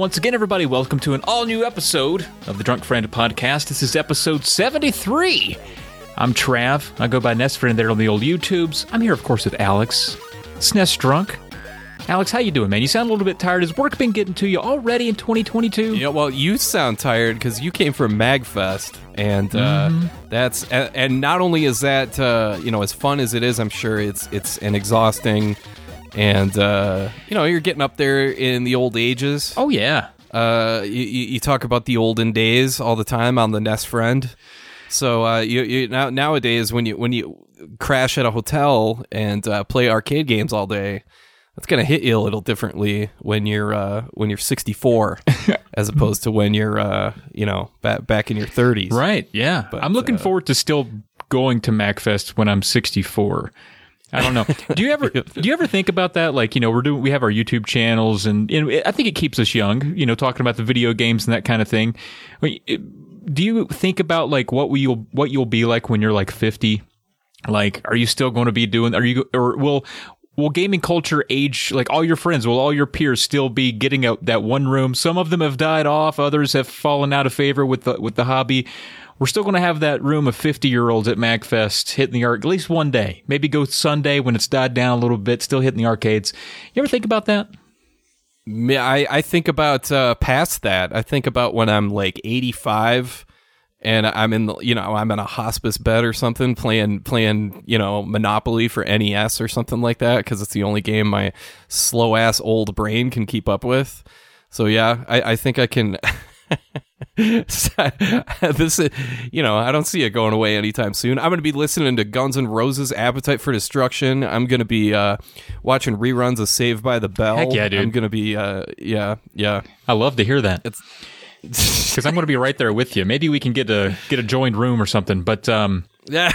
once again, everybody. Welcome to an all new episode of the Drunk Friend podcast. This is episode 73. I'm Trav. I go by Nest Friend there on the old YouTubes. I'm here, of course, with Alex. SNES Drunk. Alex, how you doing, man? You sound a little bit tired. Has work been getting to you already in 2022? Yeah, well, you sound tired because you came from Magfest, and uh, that's and, and not only is that uh, you know as fun as it is, I'm sure it's it's an exhausting, and uh, you know you're getting up there in the old ages. Oh, yeah. Uh, you, you talk about the olden days all the time on the Nest Friend. So uh, you, you now nowadays when you when you crash at a hotel and uh, play arcade games all day, that's gonna hit you a little differently when you're uh, when you're 64 as opposed to when you're uh, you know back back in your 30s. Right, yeah. But, I'm looking uh, forward to still going to MagFest when I'm 64. I don't know. Do you ever do you ever think about that? Like, you know, we're doing we have our YouTube channels, and, and I think it keeps us young. You know, talking about the video games and that kind of thing. Do you think about like what you'll what you'll be like when you're like 50? Like, are you still going to be doing? Are you or will will gaming culture age like all your friends? Will all your peers still be getting out that one room? Some of them have died off. Others have fallen out of favor with the with the hobby. We're still going to have that room of 50 year olds at MagFest hitting the arc at least one day. Maybe go Sunday when it's died down a little bit, still hitting the arcades. You ever think about that? I, I think about uh, past that. I think about when I'm like 85 and I'm in the you know I'm in a hospice bed or something playing playing you know Monopoly for NES or something like that because it's the only game my slow ass old brain can keep up with. So yeah, I, I think I can. this is, you know, I don't see it going away anytime soon. I'm going to be listening to Guns N' Roses' "Appetite for Destruction." I'm going to be uh, watching reruns of Saved by the Bell. Heck yeah, dude. I'm going to be, uh, yeah, yeah. I love to hear that. It's because I'm going to be right there with you. Maybe we can get a get a joined room or something. But um, yeah,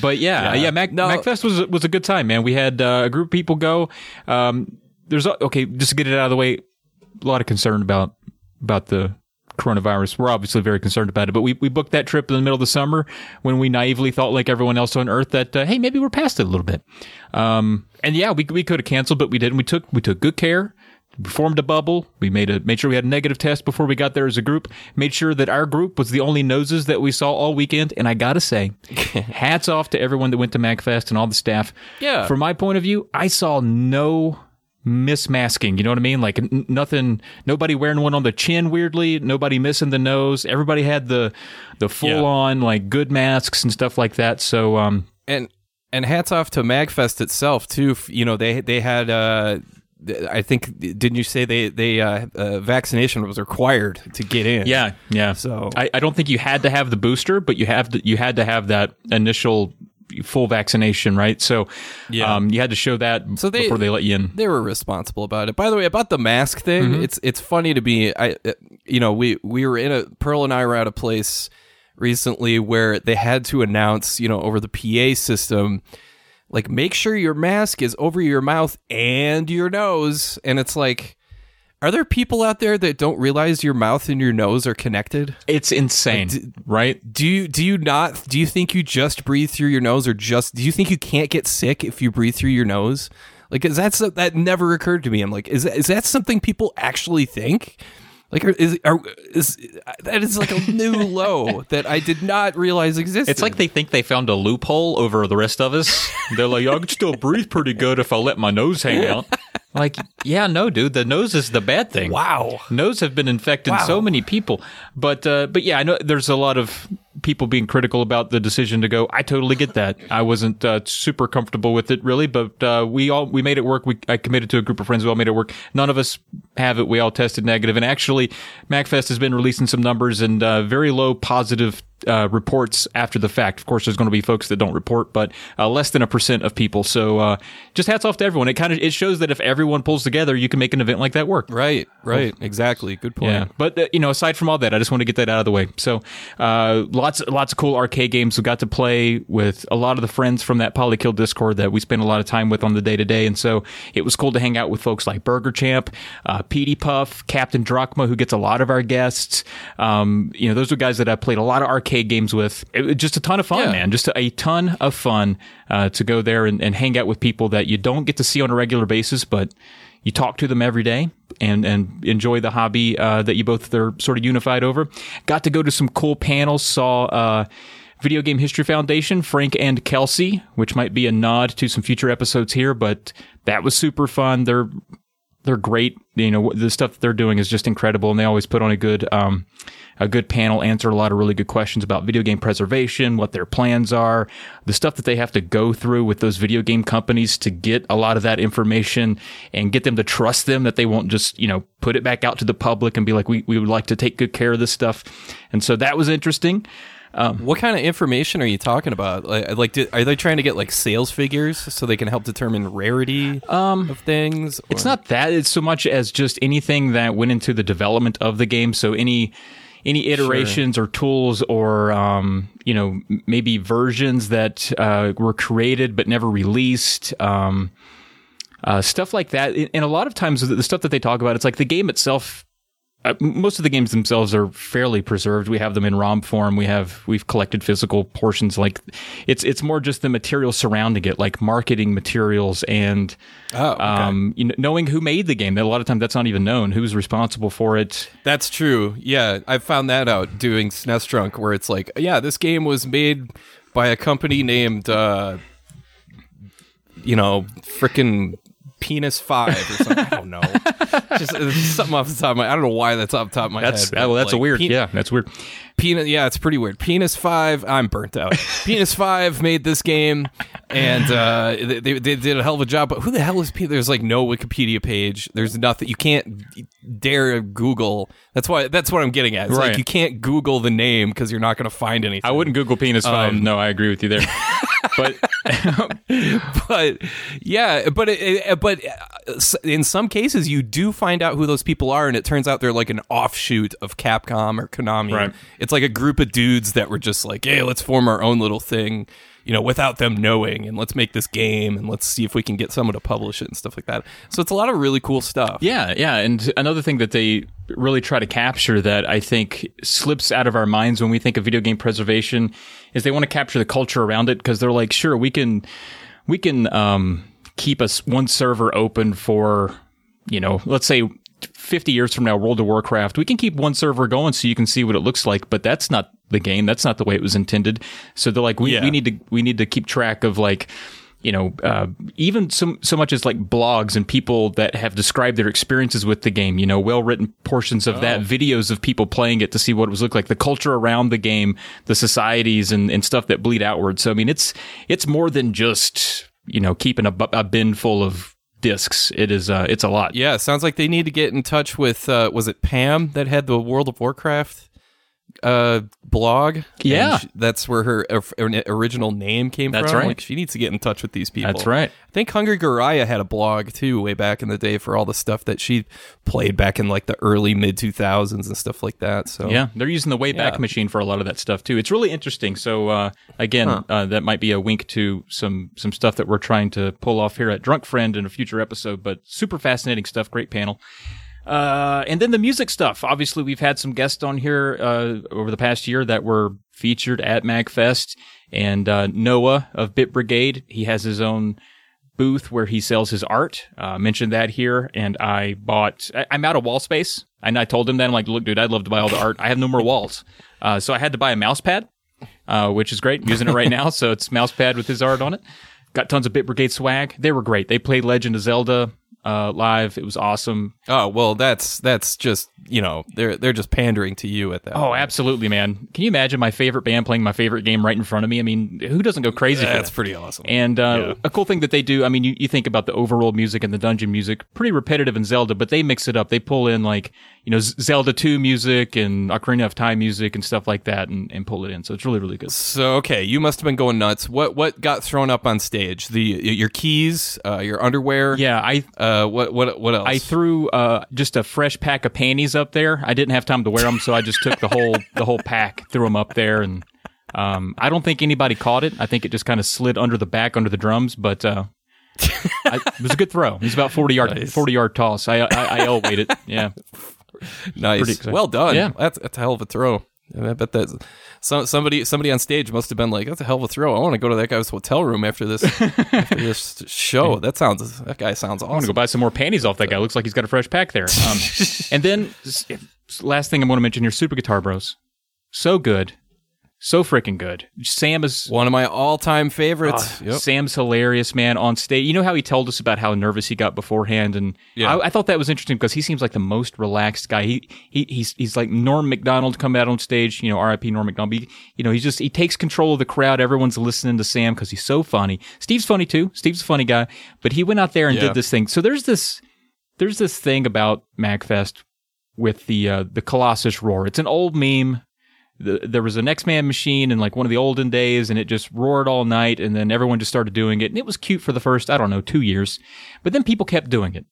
but yeah, yeah, Yeah. Mac, No. MagFest was was a good time, man. We had uh, a group of people go. Um, there's a- okay, just to get it out of the way, a lot of concern about about the coronavirus. We're obviously very concerned about it, but we we booked that trip in the middle of the summer when we naively thought, like everyone else on Earth, that uh, hey, maybe we're past it a little bit. Um, and yeah, we we could have canceled, but we didn't. We took we took good care. We formed a bubble. We made a made sure we had a negative test before we got there as a group. Made sure that our group was the only noses that we saw all weekend. And I gotta say, hats off to everyone that went to MagFest and all the staff. Yeah. From my point of view, I saw no mismasking. You know what I mean? Like n- nothing. Nobody wearing one on the chin weirdly. Nobody missing the nose. Everybody had the the full on like good masks and stuff like that. So um, and and hats off to Magfest itself too. You know, they they had. Uh, I think didn't you say they they uh, uh, vaccination was required to get in? Yeah, yeah. So- I, I don't think you had to have the booster, but you have to, you had to have that initial full vaccination, right? So, Yeah. um, you had to show that So they- before they let you in. they were responsible about it. By the way, about the mask thing, it's it's funny to me. I you know we we were in a Pearl and I were at a place recently where they had to announce you know over the PA system like make sure your mask is over your mouth and your nose, and it's like. Are there people out there that don't realize your mouth and your nose are connected? It's insane, right? Do you do you not do you think you just breathe through your nose or just do you think you can't get sick if you breathe through your nose? Like is that that never occurred to me. I'm like is that, is that something people actually think? Like is are, is that is like a new low that I did not realize existed. It's like they think they found a loophole over the rest of us. They're like, I can still breathe pretty good if I let my nose hang out. Like, yeah, no, dude, the nose is the bad thing. wow. Nose have been infecting Wow. so many people, but uh, but yeah, I know there's a lot of people being critical about the decision to go. I totally get that. I wasn't uh, super comfortable with it really, but uh, we all we made it work. We I committed to a group of friends. We all made it work. None of us have it. We all tested negative. and actually, MagFest has been releasing some numbers and uh, very low positive. Uh, reports after the fact. Of course, there's going to be folks that don't report, but uh, less than a percent of people. So, uh, just hats off to everyone. It kind of it shows that if everyone pulls together, you can make an event like that work. Right, right, exactly. Good point. Yeah, but uh, you know, aside from all that, I just want to get that out of the way. So, uh, lots, lots of cool arcade games. We got to play with a lot of the friends from that Polykill Discord that we spent a lot of time with on the day to day, and so it was cool to hang out with folks like Burger Champ, uh, Petey Puff, Captain Drachma, who gets a lot of our guests. Um, you know, those are guys that I played a lot of arcade games with. It just a ton of fun, Yeah. man. Just a, a ton of fun uh, to go there and, and hang out with people that you don't get to see on a regular basis, but you talk to them every day and and enjoy the hobby uh, that you both are sort of unified over. Got to go to some cool panels. Saw. Uh, Video Game History Foundation, Frank and Kelsey, which might be a nod to some future episodes here, but that was super fun. They're they're great. You know, the stuff that they're doing is just incredible, and they always put on a good um, a good panel, answer a lot of really good questions about video game preservation, what their plans are, the stuff that they have to go through with those video game companies to get a lot of that information and get them to trust them that they won't just you know put it back out to the public and be like, we we would like to take good care of this stuff, and so that was interesting. What kind of information are you talking about? Like, like did, are they trying to get like sales figures so they can help determine rarity of things? It's not that. It's so much as just anything that went into the development of the game. So any any iterations or tools or um, you know maybe versions that uh, were created but never released. Um, uh, stuff like that, and a lot of times the stuff that they talk about, it's like the game itself uh, most of the games themselves are fairly preserved. We have them in ROM form. We have we've collected physical portions. Like it's it's more just the material surrounding it, like marketing materials and Oh, okay. um, you know, knowing who made the game. That a lot of times that's not even known. Who's responsible for it? That's true. Yeah, I found that out doing SNES Drunk, where it's like, yeah, this game was made by a company named, uh, you know, frickin' Penis Five or something. I don't know. just, just something off the top of my. I don't know why that's off the top of my That's head. well, that's a like, weird. Pe- yeah, that's weird. Penis, yeah, it's pretty weird. Penis Five, I'm burnt out. Penis Five made this game, and uh, they, they, they did a hell of a job. But who the hell is Penis? There's like no Wikipedia page. There's nothing. You can't dare Google. That's why. That's what I'm getting at. It's Right. like you can't Google the name because you're not going to find anything. I wouldn't Google penis five. Um, no, I agree with you there. but but yeah, but it, but in some cases you do find out who those people are, and it turns out they're like an offshoot of Capcom or Konami. Right. It's like a group of dudes that were just like, hey, let's form our own little thing, you know, without them knowing, and let's make this game, and let's see if we can get someone to publish it and stuff like that. So it's a lot of really cool stuff. Yeah, yeah. And another thing that they really try to capture that I think slips out of our minds when we think of video game preservation is they want to capture the culture around it because they're like, sure, we can, we can um, keep us one server open for, you know, let's say 50 years from now, World of Warcraft, we can keep one server going so you can see what it looks like, but that's not the game. That's not the way it was intended. So they're like, we, Yeah. we need to, we need to keep track of like, you know, uh, even so, so much as like blogs and people that have described their experiences with the game, you know, well written portions of that, videos of people playing it to see what it was look like, the culture around the game, the societies and, and stuff that bleed outward. So, I mean, it's, it's more than just, you know, keeping a, a bin full of discs. It is, uh, it's a lot. Yeah, sounds like they need to get in touch with uh, was it Pam that had the World of Warcraft uh blog Yeah. And sh- that's where her or- or- original name came That's from right. like she needs to get in touch with these people That's right. i think hungry Garaya had a blog too way back in the day for all the stuff that she played back in like the early mid 2000s and stuff like that so Yeah, they're using the Wayback Yeah. Machine for a lot of that stuff too. It's really interesting. So uh, again, uh, that might be a wink to some some stuff that we're trying to pull off here at Drunk Friend in a future episode. But super fascinating stuff. Great panel. Uh, and then the music stuff. Obviously, we've had some guests on here uh, over the past year that were featured at MagFest. And uh, Noah of Bit Brigade, he has his own booth where he sells his art. Uh, mentioned that here, and I bought. I, I'm out of wall space, and I told him that I'm like, look, dude, I'd love to buy all the art. I have no more walls, uh, so I had to buy a mouse pad, uh, which is great. I'm using it right now, so it's mouse pad with his art on it. Got tons of Bit Brigade swag. They were great. They played Legend of Zelda uh, live. It was awesome. oh well that's that's just you know they're they're just pandering to you at that Oh, absolutely, man. Can you imagine my favorite band playing my favorite game right in front of me? I mean, who doesn't go crazy for that's that? pretty awesome And uh, Yeah. a cool thing that they do, I mean, you, you think about the overworld music and the dungeon music, pretty repetitive in Zelda, but they mix it up. They pull in like, you know, Z- Zelda 2 music and Ocarina of Time music and stuff like that and, and pull it in. So it's really, really good. So okay, you must have been going nuts. What what got thrown up on stage? The your keys, uh, your underwear. Yeah, I Uh, what what what else? I threw uh, just a fresh pack of panties up there. I didn't have time to wear them, so I just took the whole the whole pack, threw them up there, and um, I don't think anybody caught it. I think it just kind of slid under the back, under the drums. But uh, I, it was a good throw. He's about forty yard Nice. forty yard toss. I I, I it. Yeah, Nice. Well done. Yeah. That's, that's a hell of a throw. I bet that some, somebody somebody on stage must have been like, "That's a hell of a throw. I want to go to that guy's hotel room after this after this show. That sounds that guy sounds awesome. I want to go buy some more panties off that guy. Looks like he's got a fresh pack there. Um, and then last thing I want to mention here, Super Guitar Bros. So good, so freaking good. Sam is One of my all time favorites. Yep. Sam's hilarious, man, on stage. You know how he told us about how nervous he got beforehand, and Yeah. I, I thought that was interesting because he seems like the most relaxed guy. He he he's he's like Norm Macdonald come out on stage. You know, R.I.P. Norm Macdonald. But he- you know, he just he takes control of the crowd. Everyone's listening to Sam because he's so funny. Steve's funny too. Steve's a funny guy, but he went out there and Yeah. did this thing. So there's this there's this thing about MagFest with the uh, the Colossus roar. It's an old meme. The, there was an X-Men machine in like one of the olden days, and it just roared all night, and then everyone just started doing it, and it was cute for the first I don't know two years, but then people kept doing it,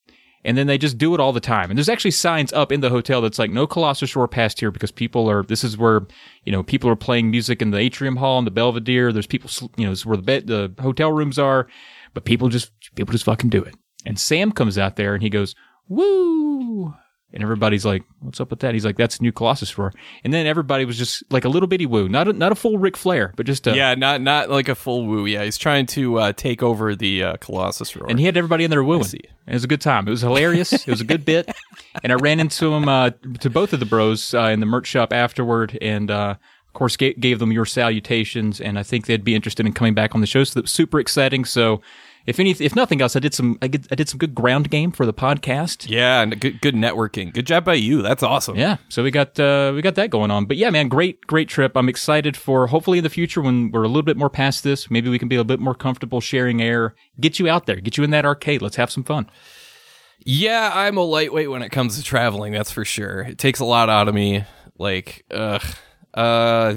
and then they just do it all the time. And there's actually signs up in the hotel that's like no Colossus roar past here because people are. This is where you know people are playing music in the atrium hall and the Belvedere. There's people, you know, it's where the bed, the hotel rooms are, but people just people just fucking do it. And Sam comes out there and he goes, "Woo!" And everybody's like, "What's up with that?" He's like, "That's new Colossus roar." And then everybody was just like a little bitty woo, not a, not a full Ric Flair, but just a, Yeah, not not like a full woo. Yeah, he's trying to uh, take over the uh, Colossus roar. And he had everybody in there wooing. It was a good time. It was hilarious. it was a good bit. And I ran into him uh, to both of the bros uh, in the merch shop afterward, and uh, of course ga- gave them your salutations. And I think they'd be interested in coming back on the show. So that was super exciting. So if any, if nothing else, I did some I did, I did some good ground game for the podcast. yeah, and good good networking. Good job by you. That's awesome. Yeah, so we got uh, we got that going on. But yeah, man, great great trip. I'm excited for hopefully in the future when we're a little bit more past this, maybe we can be a bit more comfortable sharing air. Get you out there, get you in that arcade. Let's have some fun. Yeah, I'm a lightweight when it comes to traveling. That's for sure. It takes a lot out of me. Like, ugh. Uh,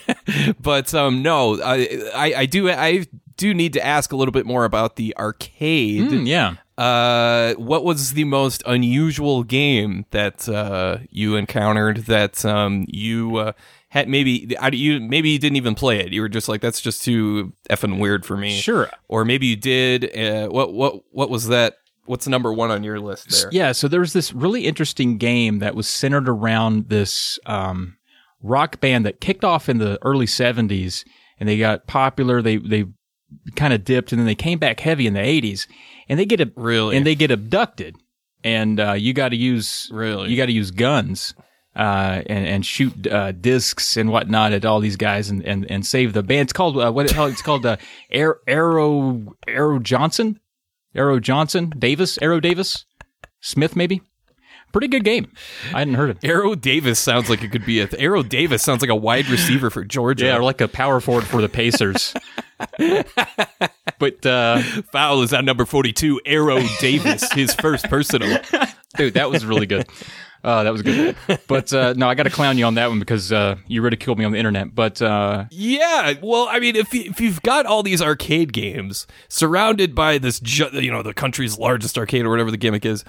but um, no, I, I I do I do need to ask a little bit more about the arcade. Mm, yeah. Uh, what was the most unusual game that uh, you encountered that um, you uh, had maybe you maybe you didn't even play it. You were just like that's just too effing weird for me. Sure. Or maybe you did. Uh, what what what was that? What's number one on your list there? Yeah, so there was this really interesting game that was centered around this um, rock band that kicked off in the early 70s and they got popular. They they kind of dipped and then they came back heavy in the 80s and they get a, Really? and they get abducted and uh, you got to use Really? you got to use guns uh, and and shoot uh, discs and whatnot at all these guys and and, and save the band. It's called uh, what hell? It's called uh, Air, Arrow Arrow Johnson, Arrow Johnson Davis, Arrow Davis, Smith maybe. Pretty good game. I hadn't heard of it. Arrow Davis sounds like it could be a Arrow Davis sounds like a wide receiver for Georgia. Yeah, or like a power forward for the Pacers. but uh, Foul is on number forty-two. Arrow Davis, his first personal. dude, that was really good. Uh, that was good. But uh, no, I got to clown you on that one because uh, you ridiculed me on the internet. But uh, Yeah, well, I mean, if you, if you've got all these arcade games surrounded by this, ju- you know, the country's largest arcade or whatever the gimmick is.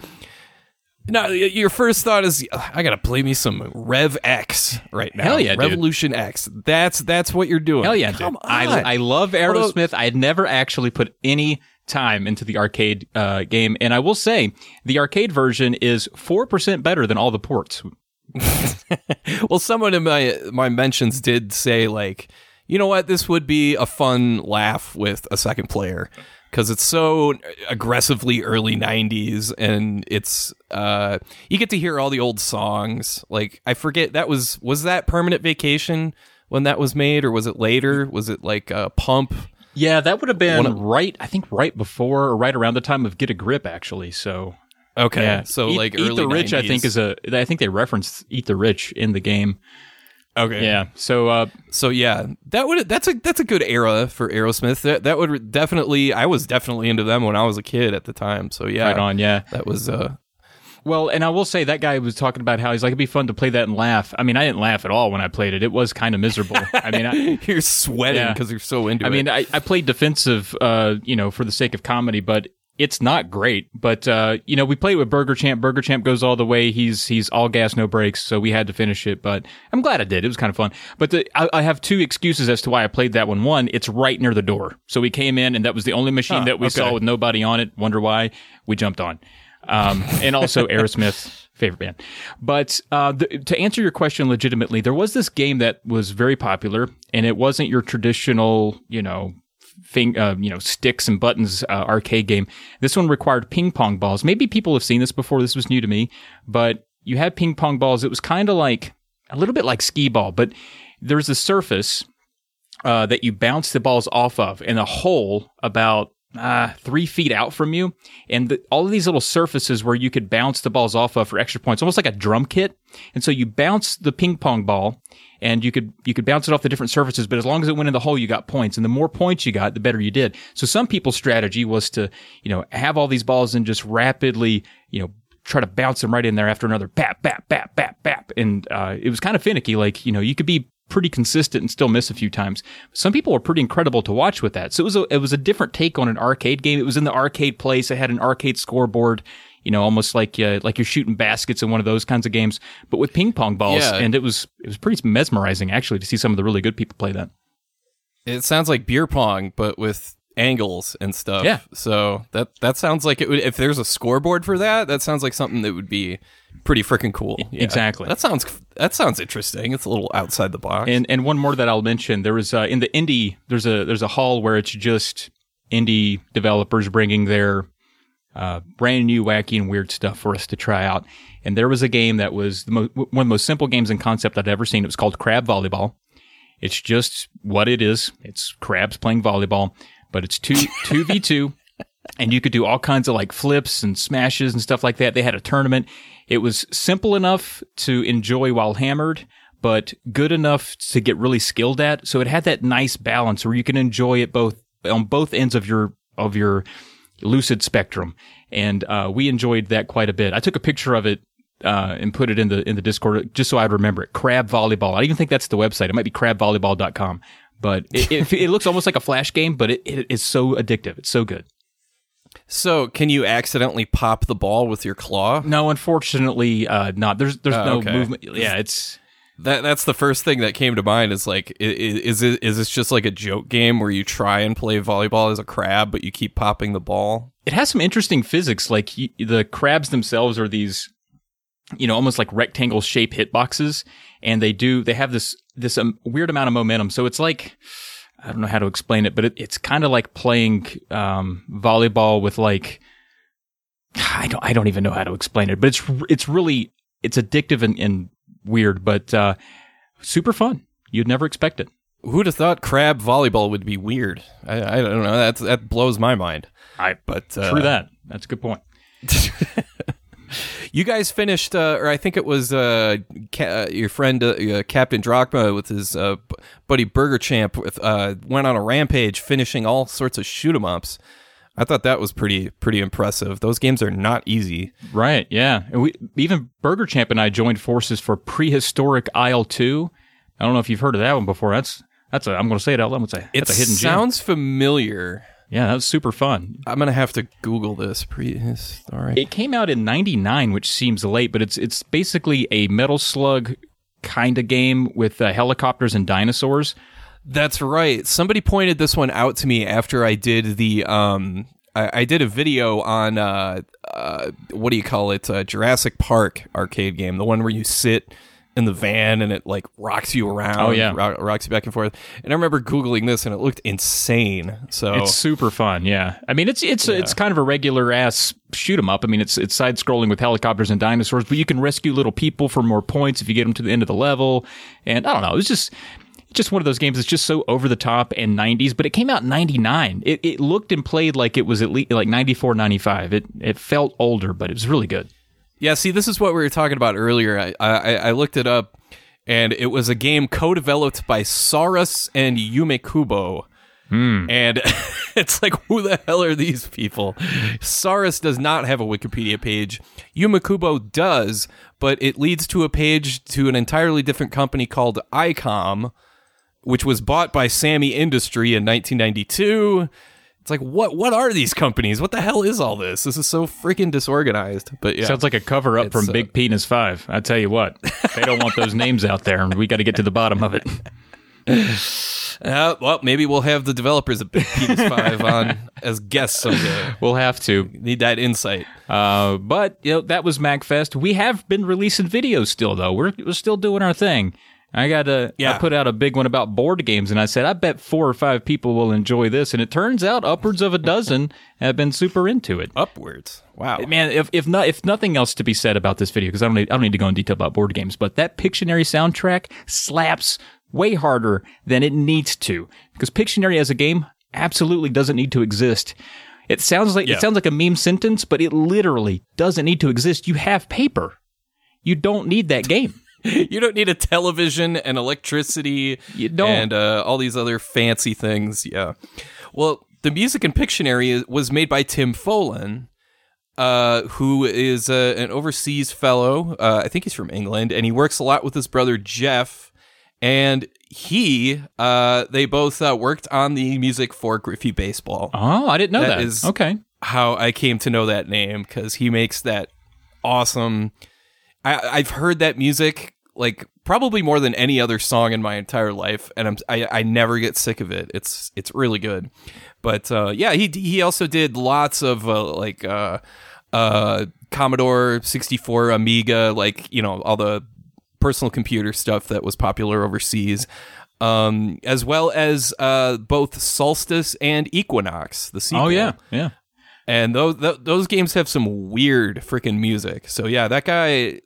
Now, y- your first thought is, I gotta play me some Rev X right now. Hell yeah, dude. Revolution X. That's that's what you're doing. Hell yeah, Come dude. on. I, I love Aerosmith. I had never actually put any time into the arcade uh, game, and I will say the arcade version is four percent better than all the ports. well, someone in my my mentions did say like, you know what, this would be a fun laugh with a second player because it's so aggressively early '90s, and it's uh, you get to hear all the old songs. Like I forget that was was that Permanent Vacation when that was made, or was it later? Was it like uh, Pump? Yeah, that would have been of- right. I think right before or right around the time of Get a Grip, actually. So Okay, yeah, so Eat, like Eat early the Rich, I think is a. I think they referenced Eat the Rich in the game. Okay. Yeah. So uh, So yeah, that would that's a that's a good era for Aerosmith. That that would definitely I was definitely into them when I was a kid at the time. So yeah, right on. Yeah. That was uh Well, and I will say that guy was talking about how he's like it'd be fun to play that and laugh. I mean, I didn't laugh at all when I played it. It was kind of miserable. I mean, I, you're sweating Yeah. because you're so into I it. I mean, I, I played defensive, uh, you know, for the sake of comedy, but it's not great, but uh, you know, we played with Burger Champ. Burger Champ goes all the way. He's he's all gas, no brakes, so we had to finish it. But I'm glad I did. It was kind of fun. But the, I, I, have two excuses as to why I played that one. One, it's right near the door, so we came in, and that was the only machine oh, that we okay. saw with nobody on it. Wonder why? We jumped on. Um, and also Aerosmith. Favorite band, but uh, the, to answer your question legitimately, there was this game that was very popular, and it wasn't your traditional, you know, thing, uh, you know, sticks and buttons uh, arcade game. This one required ping pong balls. Maybe people have seen this before. This was new to me, but you had ping pong balls. It was kind of like a little bit like skee ball, but there's a surface uh, that you bounce the balls off of, and a hole about uh, three feet out from you, and the, all of these little surfaces where you could bounce the balls off of for extra points, almost like a drum kit. And so you bounce the ping pong ball, and you could you could bounce it off the different surfaces, but as long as it went in the hole, you got points, and the more points you got, the better you did. So some people's strategy was to you know have all these balls and just rapidly you know try to bounce them right in there after another bap bap bap bap bap, and uh, it was kind of finicky. Like you know you could be pretty consistent and still miss a few times. Some people were pretty incredible to watch with that. So it was a, it was a different take on an arcade game. It was in the arcade place. It had an arcade scoreboard, you know, almost like uh, like you're shooting baskets in one of those kinds of games, but with ping pong balls. Yeah. And it was it was pretty mesmerizing actually to see some of the really good people play that. It sounds like beer pong, but with angles and stuff. Yeah. So that that sounds like it would. If there's a scoreboard for that, that sounds like something that would be pretty freaking cool. Yeah. Exactly. That sounds that sounds interesting. It's a little outside the box. And and one more that I'll mention. There was uh, in the indie. There's a there's a hall where it's just indie developers bringing their uh, brand new, wacky, and weird stuff for us to try out. And there was a game that was mo- one of the most simple games in concept I'd ever seen. It was called Crab Volleyball. It's just what it is. It's crabs playing volleyball but it's two two v two, and you could do all kinds of like flips and smashes and stuff like that. They had a tournament. It was simple enough to enjoy while hammered, but good enough to get really skilled at. So it had that nice balance where you can enjoy it both on both ends of your of your lucid spectrum. And uh, we enjoyed that quite a bit. I took a picture of it uh, and put it in the in the Discord just so I'd remember it. Crab volleyball. I don't even think that's the website. It might be crabvolleyball.com but it, it, it, looks almost like a flash game, but it, it is so addictive. It's so good. So, can you accidentally pop the ball with your claw? No, unfortunately, uh, not. There's there's oh, no okay. movement. Yeah, it's that that's the first thing that came to mind. Is like, is, is it is this just like a joke game where you try and play volleyball as a crab, but you keep popping the ball? It has some interesting physics. Like the crabs themselves are these, you know, almost like rectangle shape hitboxes, and they do they have this this um, weird amount of momentum. So it's like I don't know how to explain it, but it, it's kind of like playing um, volleyball with like I don't I don't even know how to explain it, but it's it's really it's addictive and, and weird, but uh, super fun. You'd never expect it. Who'd have thought crab volleyball would be weird? I, I don't know. That's that blows my mind. I but uh, true that. That's a good point. You guys finished, uh, or I think it was uh, ca- uh, your friend uh, uh, Captain Drachma with his uh, buddy Burger Champ with, went on a rampage, finishing all sorts of shoot 'em ups. I thought that was pretty pretty impressive. Those games are not easy. Right? Yeah. And we even Burger Champ and I joined forces for prehistoric Isle Two. I don't know if you've heard of that one before. That's that's a I'm going to say it out loud. It's a, it It's a hidden sounds gem. familiar. Yeah, that was super fun. I'm gonna have to Google this. Prehistoric. It came out in '99, which seems late, but it's it's basically a Metal Slug kind of game with uh, helicopters and dinosaurs. That's right. Somebody pointed this one out to me after I did the um I, I did a video on uh uh what do you call it uh, Jurassic Park arcade game, the one where you sit in the van and it like rocks you around. Oh yeah, rocks you back and forth. And I remember googling this and it looked insane. So it's super fun. Yeah, I mean it's it's yeah. it's kind of a regular ass shoot 'em up. I mean it's it's side scrolling with helicopters and dinosaurs, but you can rescue little people for more points if you get them to the end of the level. And I don't know, it's just just one of those games that's just so over the top and 90s, but it came out in 99. It, it looked and played like it was at least like 94, 95. It, it felt older, but it was really good. Yeah, see, this is what we were talking about earlier. I, I, I looked it up, and it was a game co-developed by Saurus and Yumekobo. Hmm. And it's like, who the hell are these people? Saurus does not have a Wikipedia page. Yumekobo does, but it leads to a page to an entirely different company called ICOM, which was bought by Sammy Industry in 1992 It's like what what are these companies? What the hell is all this? This is so freaking disorganized. But yeah, Sounds like a cover up from uh, Big Penis 5. I tell you what, they don't want those names out there, and we got to get to the bottom of it. Uh, well, maybe we'll have the developers of Big Penis Five on as guests someday. We'll have to. Need that insight. Uh, but you know that was MagFest. We have been releasing videos still, though. We're, we're still doing our thing. I got a. I Yeah. I put out a big one about board games, and I said I bet four or five people will enjoy this, and it turns out upwards of a dozen have been super into it. Upwards. Wow. Uh, man, if if not if nothing else to be said about this video, because I don't need I don't need to go in detail about board games, but that Pictionary soundtrack slaps way harder than it needs to. Because Pictionary as a game absolutely doesn't need to exist. It sounds like Yeah. it sounds like a meme sentence, but it literally doesn't need to exist. You have paper. You don't need that game. You don't need a television and electricity You don't. and uh, all these other fancy things. Yeah. Well, the music in Pictionary was made by Tim Follin, uh, who is uh, an overseas fellow. Uh, I think he's from England, and he works a lot with his brother Geoff. And he, uh, they both uh, worked on the music for Griffey Baseball. Oh, I didn't know That that. is- okay. how I came to know that name because he makes that awesome. I, I've heard that music like probably more than any other song in my entire life, and I'm I, I never get sick of it. It's it's really good. But uh, yeah, he he also did lots of uh, like uh, uh, Commodore 64, Amiga, like you know all the personal computer stuff that was popular overseas. Um, as well as uh, both Solstice and Equinox, the sequel Oh yeah, yeah. and those th- those games have some weird freaking music. So yeah, that guy,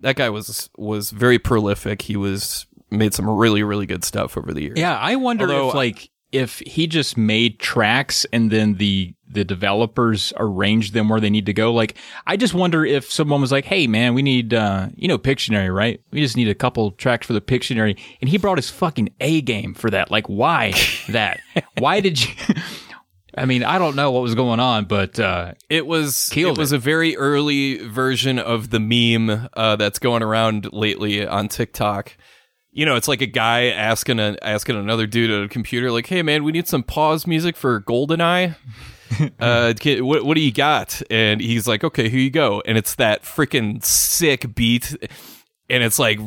that guy was was very prolific. He was made some really really good stuff over the years. Yeah, I wonder Although- if like if he just made tracks and then the the developers arranged them where they need to go. Like I just wonder if someone was like, "Hey man, we need uh you know Pictionary, right? We just need a couple tracks for the Pictionary." And he brought his fucking A game for that. Like why that? why did you I mean, I don't know what was going on, but uh It was Killed it was a very early version of the meme uh, that's going around lately on TikTok. You know, it's like a guy asking a, asking another dude at a computer, like, "Hey, man, we need some pause music for GoldenEye. uh, what what do you got?" And he's like, "Okay, here you go." And it's that freaking sick beat, and it's like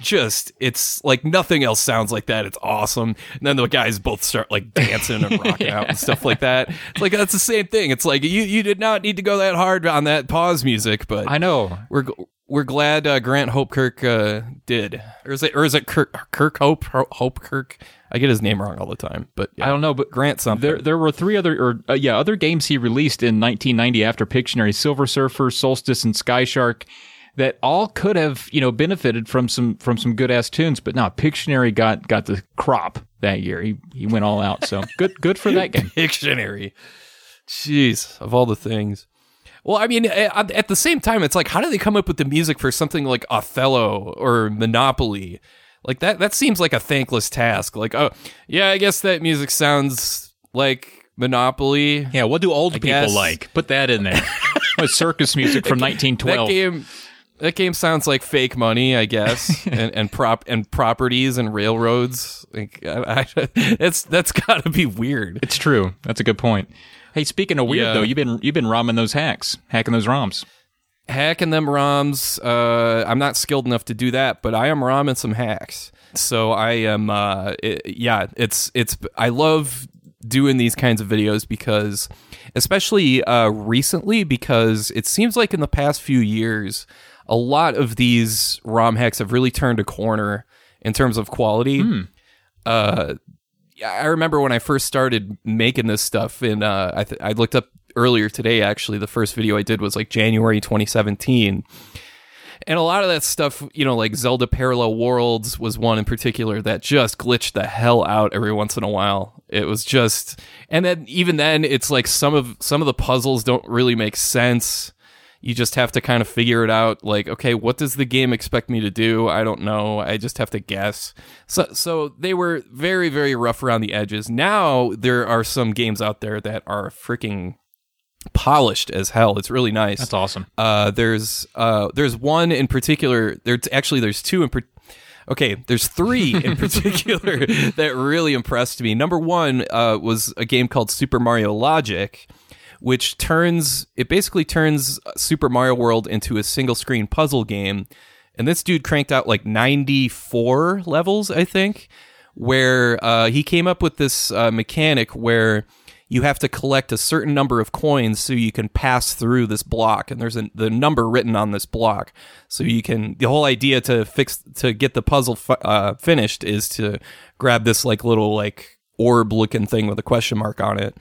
just it's like nothing else sounds like that. It's awesome. And then the guys both start like dancing and rocking out and stuff like that. It's like that's the same thing. It's like you you did not need to go that hard on that pause music, but I know. we're we're glad uh, Grant Hopekirk uh, did, or is it or is it Kirk Kirk Hope Ho- Hopekirk? I get his name wrong all the time, but yeah. I don't know, but Grant something. There, there were three other, or uh, yeah, other games he released in 1990 after Pictionary: Silver Surfer, Solstice, and Sky Shark, that all could have, you know, benefited from some from some good ass tunes. But no, Pictionary got got the crop that year. He he went all out. So good good for that game. Pictionary. Jeez, of all the things. Well, I mean, at the same time, it's like, how do they come up with the music for something like Othello or Monopoly? Like that, that seems like a thankless task. Like, oh, yeah, I guess that music sounds like Monopoly. Yeah, what do old people guess. like? Put that in there. Circus music from That 1912? game, that game sounds like fake money, I guess, and, and prop and properties and railroads. Like, I, I, it's that's got to be weird. It's true. That's a good point. Hey, speaking of weird Yeah. though, you've been you've been ramming those hacks, hacking those ROMs. hacking them ROMs. Uh, I'm not skilled enough to do that, but I am ROMing some hacks. So I am. Uh, it- yeah, it's it's. I love doing these kinds of videos because, especially uh, recently, because it seems like in the past few years, a lot of these ROM hacks have really turned a corner in terms of quality. Uh, I remember when I first started making this stuff, and uh, I, th- I looked up earlier today. Actually, the first video I did was like January 2017, and a lot of that stuff, you know, like Zelda Parallel Worlds was one in particular that just glitched the hell out every once in a while. It was just, and then even then, it's like some of some of the puzzles don't really make sense. You just have to kind of figure it out. Like, okay, what does the game expect me to do? I don't know. I just have to guess. So, so they were very, very rough around the edges. Now there are some games out there that are freaking polished as hell. It's really nice. That's awesome. Uh, there's uh, there's one in particular. There's actually there's two in. Per- Okay, there's three in particular that really impressed me. Number one uh, was a game called Super Mario Logic, which turns it basically turns Super Mario World into a single screen puzzle game. And this dude cranked out like 94 levels, I think, where uh, he came up with this uh, mechanic where you have to collect a certain number of coins so you can pass through this block. And there's a, the number written on this block. So you can the whole idea to fix to get the puzzle uh, finished is to grab this like little like orb looking thing with a question mark on it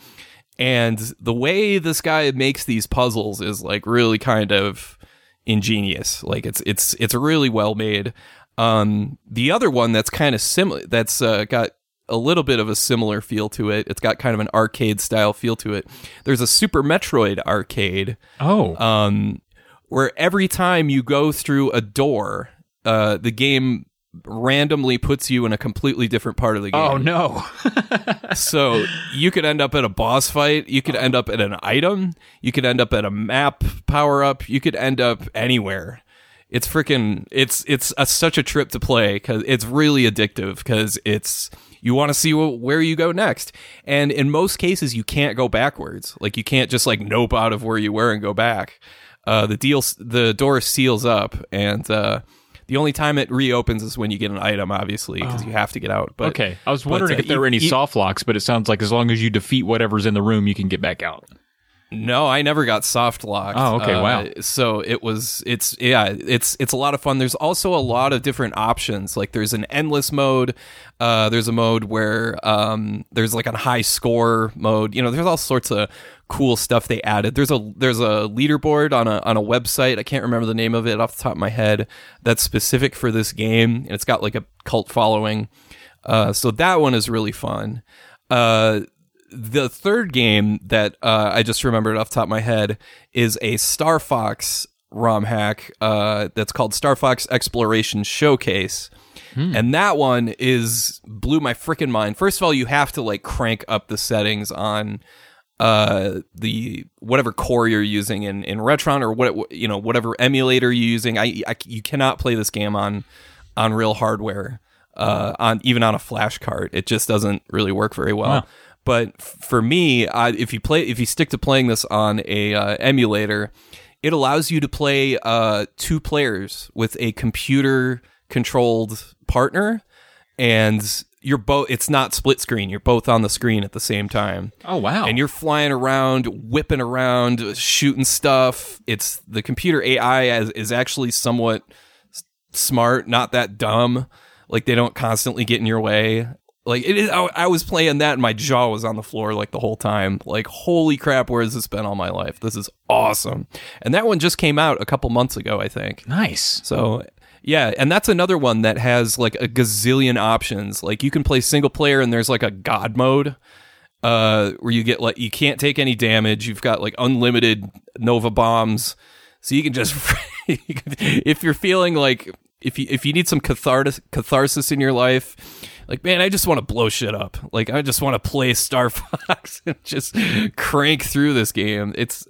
and the way this guy makes these puzzles is like really kind of ingenious like it's it's it's really well made um the other one that's kind of similar that's uh, got a little bit of a similar feel to it. It's got kind of an arcade style feel to it. There's a Super Metroid arcade. Oh. Um, where every time you go through a door, uh, the game randomly puts you in a completely different part of the game. Oh no. so you could end up at a boss fight, you could end up at an item, you could end up at a map power up, you could end up anywhere. It's freaking it's it's a, such a trip to play cuz it's really addictive cuz it's you want to see where you go next. And in most cases, you can't go backwards. Like you can't just like nope out of where you were and go back. Uh, the deal, the door seals up, and uh, the only time it reopens is when you get an item, obviously, because oh. you have to get out. But okay, I was wondering but, uh, if there were any you, soft locks, but it sounds like as long as you defeat whatever's in the room, you can get back out. No, I never got soft locked. Oh, okay, uh, wow. So it was, it's yeah, it's it's a lot of fun. There's also a lot of different options. Like there's an endless mode. Uh, there's a mode where um, there's like a high score mode. You know, there's all sorts of cool stuff they added. There's a there's a leaderboard on a on a website. I can't remember the name of it off the top of my head. That's specific for this game, and it's got like a cult following. Uh, so that one is really fun. Uh, the third game that uh, I just remembered off the top of my head is a Star Fox ROM hack uh, that's called Star Fox Exploration Showcase. Hmm. And that one is blew my freaking mind. First of all, you have to like crank up the settings on uh the whatever core you're using in in Retron or what you know whatever emulator you're using. I, I you cannot play this game on on real hardware. Uh, on even on a flash card, it just doesn't really work very well. Wow. But for me, I, if you play, if you stick to playing this on a uh, emulator, it allows you to play uh, two players with a computer controlled partner, and you're both. It's not split screen. You're both on the screen at the same time. Oh wow! And you're flying around, whipping around, shooting stuff. It's the computer AI is, is actually somewhat smart, not that dumb. Like they don't constantly get in your way. Like it is, I, I, was playing that and my jaw was on the floor like the whole time. Like, holy crap, where has this been all my life? This is awesome. And that one just came out a couple months ago, I think. Nice. So yeah, and that's another one that has like a gazillion options. Like you can play single player and there's like a god mode uh where you get like you can't take any damage. You've got like unlimited nova bombs. So you can just if you're feeling like if you if you need some catharsis catharsis in your life, like man, I just want to blow shit up. Like I just want to play Star Fox and just crank through this game. It's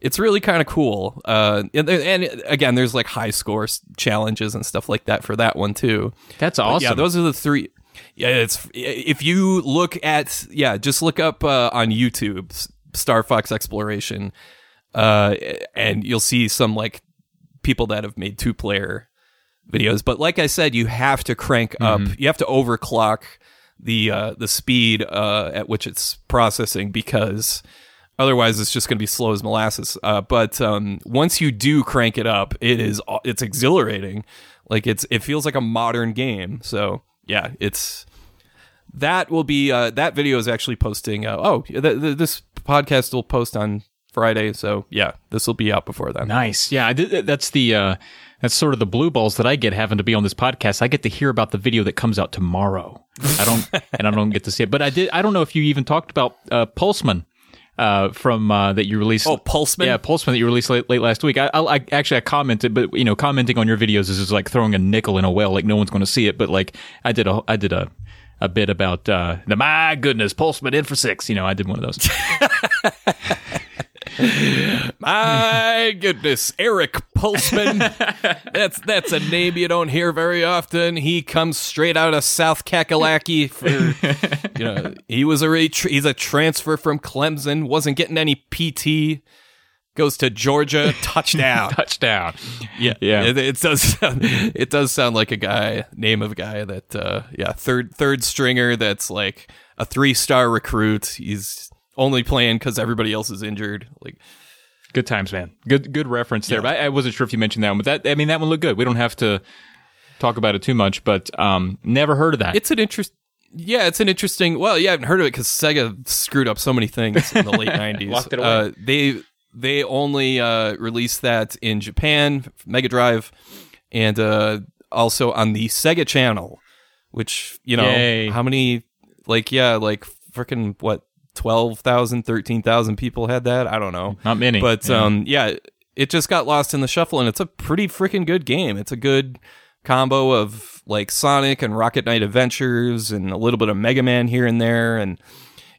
it's really kind of cool. Uh, and, and, again, there's like high score challenges and stuff like that for that one too. That's awesome. But yeah, those are the three. Yeah, it's if you look at yeah, just look up uh, on YouTube Star Fox Exploration, uh, and you'll see some like people that have made two player videos. But like I said, you have to crank up. Mm-hmm. You have to overclock the uh, the speed uh, at which it's processing because otherwise it's just going to be slow as molasses. Uh, but um, once you do crank it up, it is it's exhilarating. Like it's it feels like a modern game. So yeah, it's that will be uh, that video is actually posting. Uh, oh, th- th- this podcast will post on Friday. So yeah, this will be out before then. Nice. Yeah, that's the uh, that's sort of the blue balls that I get having to be on this podcast. I get to hear about the video that comes out tomorrow. I don't, and I don't get to see it. But I did. I don't know if you even talked about uh, Pulseman uh, from uh, that you released. Oh, Pulseman. Yeah, Pulseman that you released late, late last week. I, I, I, actually I commented, but you know, commenting on your videos is, is like throwing a nickel in a well. Like no one's going to see it, but like I did a I did a a bit about uh, the my goodness Pulseman in for six. You know, I did one of those. My goodness, Eric Pulsman. that's that's a name you don't hear very often. He comes straight out of South Kakalaki. For you know, he was a re- he's a transfer from Clemson. Wasn't getting any PT. Goes to Georgia. Touchdown. Touchdown. Yeah, Yeah. It, it does. Sound, it does sound like a guy name of a guy that, uh, yeah, third third stringer. That's like a three star recruit. He's only playing because everybody else is injured. Like, Good times, man. Good good reference there. But I, I wasn't sure if you mentioned that one. But that I mean that one looked good. We don't have to talk about it too much. But um, never heard of that. it's an interest. Yeah, it's an interesting. Well, yeah, I haven't heard of it because Sega screwed up so many things in the late nineties. Locked it away. Uh, they they only uh, released that in Japan, Mega Drive, and uh, also on the Sega Channel, which you know Yay. how many like yeah like freaking what 12,000, 13,000 people had that. I don't know. Not many. But Yeah. um, yeah, it just got lost in the shuffle, and it's a pretty freaking good game. It's a good combo of like Sonic and Rocket Knight Adventures, and a little bit of Mega Man here and there, and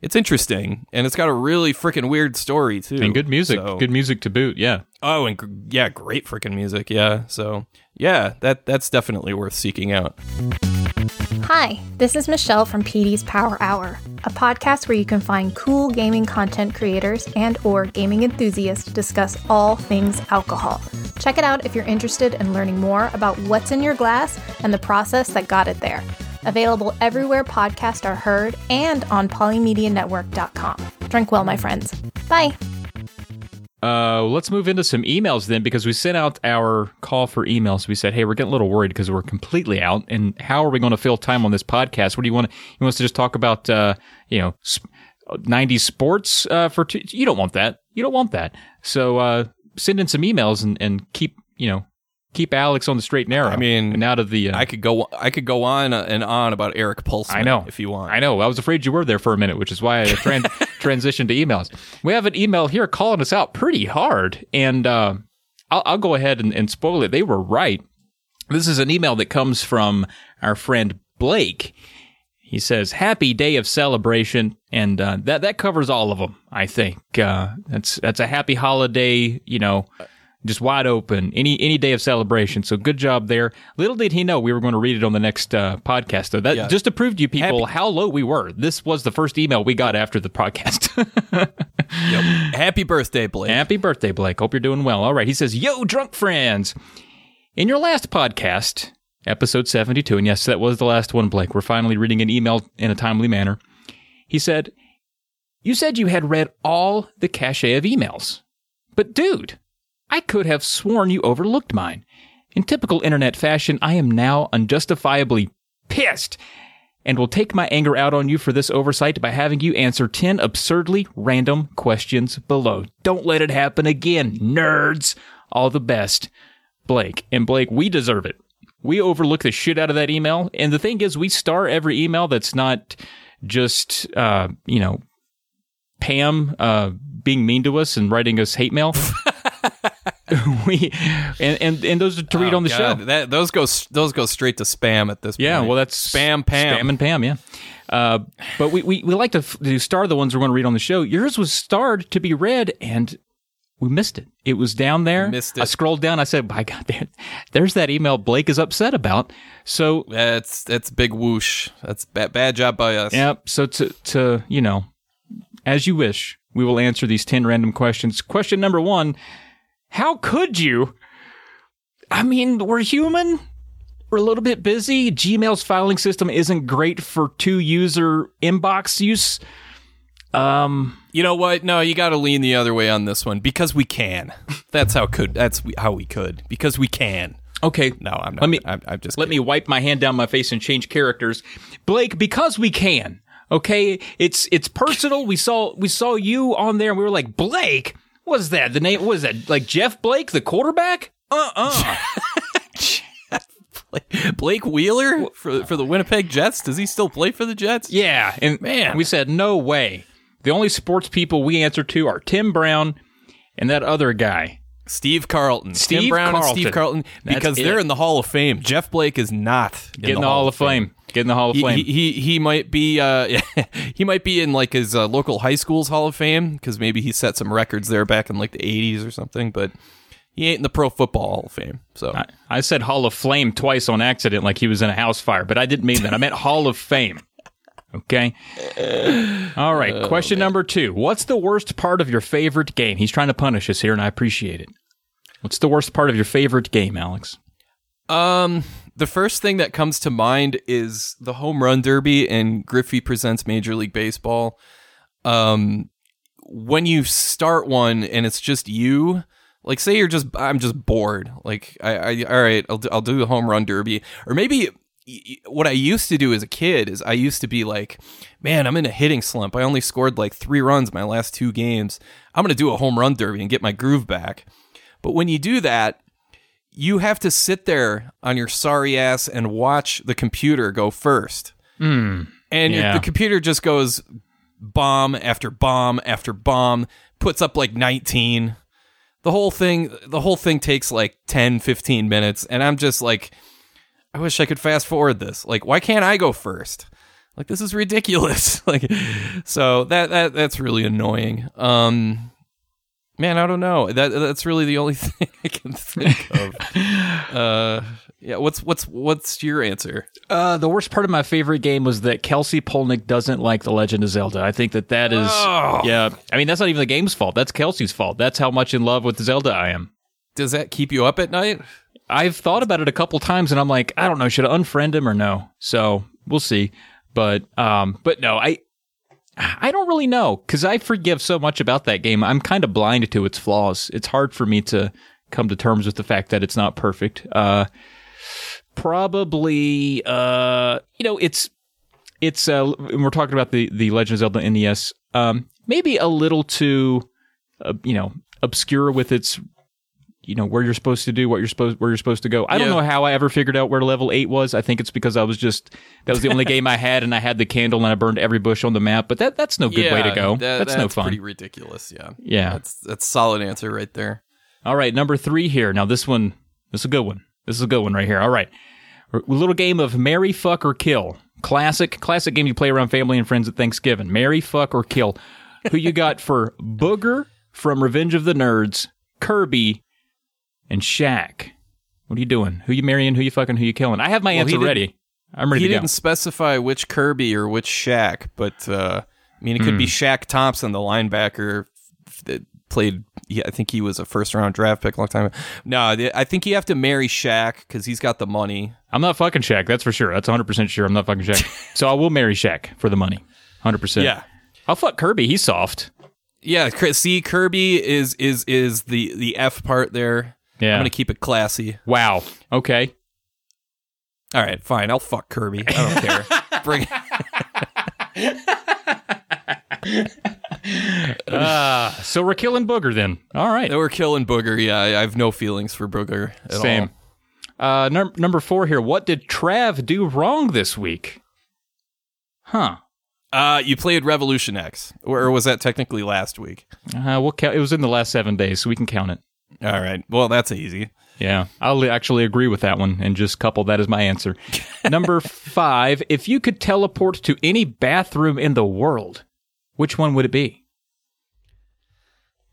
it's interesting, and it's got a really freaking weird story too, and good music. So- Good music to boot. Yeah. Oh, and gr- yeah, great freaking music. Yeah, so yeah, that that's definitely worth seeking out. Hi, this is Michelle from PD's Power Hour, a podcast where you can find cool gaming content creators and or gaming enthusiasts discuss all things alcohol. Check it out if you're interested in learning more about what's in your glass and the process that got it there. Available everywhere podcasts are heard and on polymedianetwork.com. Drink well, my friends. Bye. Uh, let's move into some emails then, because we sent out our call for emails. We said, "Hey, we're getting a little worried because we're completely out, and how are we going to fill time on this podcast? What do you want? You want us to just talk about, uh, you know, sp- 90s sports uh, for two? You don't want that. You don't want that. So uh, send in some emails and, and keep, you know, keep Alex on the straight and narrow. I mean, and out of the. Uh, I could go I could go on and on about Eric Pulsman. I know. if you want. I know. I was afraid you were there for a minute, which is why I tran- transitioned to emails. We have an email here calling us out pretty hard, and uh, I'll, I'll go ahead and, and spoil it. They were right. This is an email that comes from our friend Blake. He says, "Happy day of celebration," and uh, that that covers all of them. I think uh, that's that's a happy holiday. You know, just wide open any any day of celebration. So good job there. Little did he know we were going to read it on the next uh, podcast. Though that Yeah. just to prove to you people Happy- how low we were. This was the first email we got after the podcast. Yep. Happy birthday, Blake. Happy birthday, Blake. Hope you're doing well. All right. He says, Yo, drunk friends. In your last podcast, episode 72, and yes, that was the last one, Blake. We're finally reading an email in a timely manner. He said, You said you had read all the cache of emails. But, dude, I could have sworn you overlooked mine. In typical internet fashion, I am now unjustifiably pissed and will take my anger out on you for this oversight by having you answer 10 absurdly random questions below. Don't let it happen again, nerds. All the best. Blake. And Blake, we deserve it. We overlook the shit out of that email. And the thing is, we star every email that's not just, uh, you know, Pam uh, being mean to us and writing us hate mail. we and, and and those are to read Oh, on the God, show. That those go those go straight to spam at this Yeah, point. well, that's spam Pam. spam and Pam. Yeah, uh, but we, we we like to, to star the ones we're going to read on the show. Yours was starred to be read, and we missed it. It was down there. Missed it. I scrolled down. I said, "By God, there, there's that email Blake is upset about." So That's that's big whoosh. That's bad, bad job by us. yeah, so to to you know, as you wish, we will answer these ten random questions. Question number one: How could you? I mean, we're human. We're a little bit busy. Gmail's filing system isn't great for two user inbox use. Um, You know what? No, you got to lean the other way on this one because we can. That's how could. That's we- how we could because we can. okay. No, I'm not. Let me- I'm, I'm just. Let me wipe my hand down my face and change characters. Blake, because we can. Okay, it's it's personal. We saw we saw you on there, and we were like, Blake, what is that? The name what is that? Like Jeff Blake, the quarterback? Uh uh Blake Wheeler for for the Winnipeg Jets. Does he still play for the Jets? yeah, and Man. we said no way. The only sports people we answer to are Tim Brown and that other guy. Steve Carlton, Steve Tim Brown, and Steve Carlton. Carlton, That's because they're it. in the Hall of Fame. Jeff Blake is not in Get in the Hall of Fame. Get in the Hall of He, Flame. he he he might be uh he might be in like his uh, local high school's Hall of Fame because maybe he set some records there back in like the 80s or something, but he ain't in the Pro Football Hall of Fame. So I, I said Hall of Flame twice on accident, like he was in a house fire, but I didn't mean that. I meant Hall of Fame. Okay. All right. Oh, question number two. What's the worst part of your favorite game? He's trying to punish us here, and I appreciate it. What's the worst part of your favorite game, Alex? Um, the first thing that comes to mind is the home run derby and Griffey presents Major League Baseball. Um, when you start one and it's just you, like say you're just I'm just bored. Like I, I all right, I'll do, I'll do the home run derby, or maybe what I used to do as a kid is I used to be like, man, I'm in a hitting slump. I only scored like three runs my last two games. I'm gonna do a home run derby and get my groove back. But when you do that, you have to sit there on your sorry ass and watch the computer go first. and yeah. the computer just goes bomb after bomb after bomb, puts up like 19. The whole thing the whole thing takes like 10 15 minutes and I'm just like I wish I could fast forward this. Like why can't I go first? Like this is ridiculous. like so that that that's really annoying. Um Man, I don't know. That that's really the only thing I can think of. uh, yeah. What's what's what's your answer? Uh, the worst part of my favorite game was that Kelsey Polnick doesn't like The Legend of Zelda. I think that that is, Oh. yeah. I mean, that's not even the game's fault. That's Kelsey's fault. That's how much in love with Zelda I am. Does that keep you up at night? I've thought about it a couple times, and I'm like, I don't know, should I unfriend him or no? So we'll see. But um, but no, I I don't really know because I forgive so much about that game. I'm kind of blind to its flaws. It's hard for me to come to terms with the fact that it's not perfect. Uh, probably, uh, you know, it's it's. Uh, we're talking about the the Legend of Zelda NES. Um, maybe a little too, uh, you know, obscure with its you know where you're supposed to do what you're supposed where you're supposed to go. I don't know how I ever figured out where level eight was. I think it's because I was just that was the only game I had, and I had the candle, and I burned every bush on the map. But that that's no good way to go. that- that's, no fun. Pretty ridiculous. Yeah. Yeah. That's that's solid answer right there. All right, number three here. Now this one, this is a good one. This is a good one right here. All right, a little game of marry, fuck, or kill. Classic, classic game you play around family and friends at Thanksgiving. Marry, fuck, or kill. Who you got for Booger from Revenge of the Nerds, Kirby, and Shaq? What are you doing? Who you marrying? Who you fucking? Who you killing? I have my he answer ready. I'm ready He didn't specify which Kirby or which Shaq, but uh, I mean, it could be Hmm. Shaq Thompson, the linebacker that played. Yeah, I think he was a first round draft pick a long time. ago. No, I think you have to marry Shaq because he's got the money. I'm not fucking Shaq. That's for sure. That's 100 percent sure. I'm not fucking Shaq. so I will marry Shaq for the money. 100. percent Yeah. I'll fuck Kirby. He's soft. Yeah, see, Kirby is is is the the F part there. Yeah. I'm gonna keep it classy. Wow. Okay. All right, fine. I'll fuck Kirby. I don't care. Bring. Uh, so we're killing Booger then. All right. We're killing Booger. Yeah, I have no feelings for Booger at Same. all. Uh, num- number four here. What did Trav do wrong this week? Huh. Uh, you played Revolution X, or, or was that technically last week? Uh, we'll count. It was in the last seven days, so we can count it. All right. Well, that's easy. Yeah, I'll actually agree with that one and just couple that as my answer. Number five. If you could teleport to any bathroom in the world, which one would it be?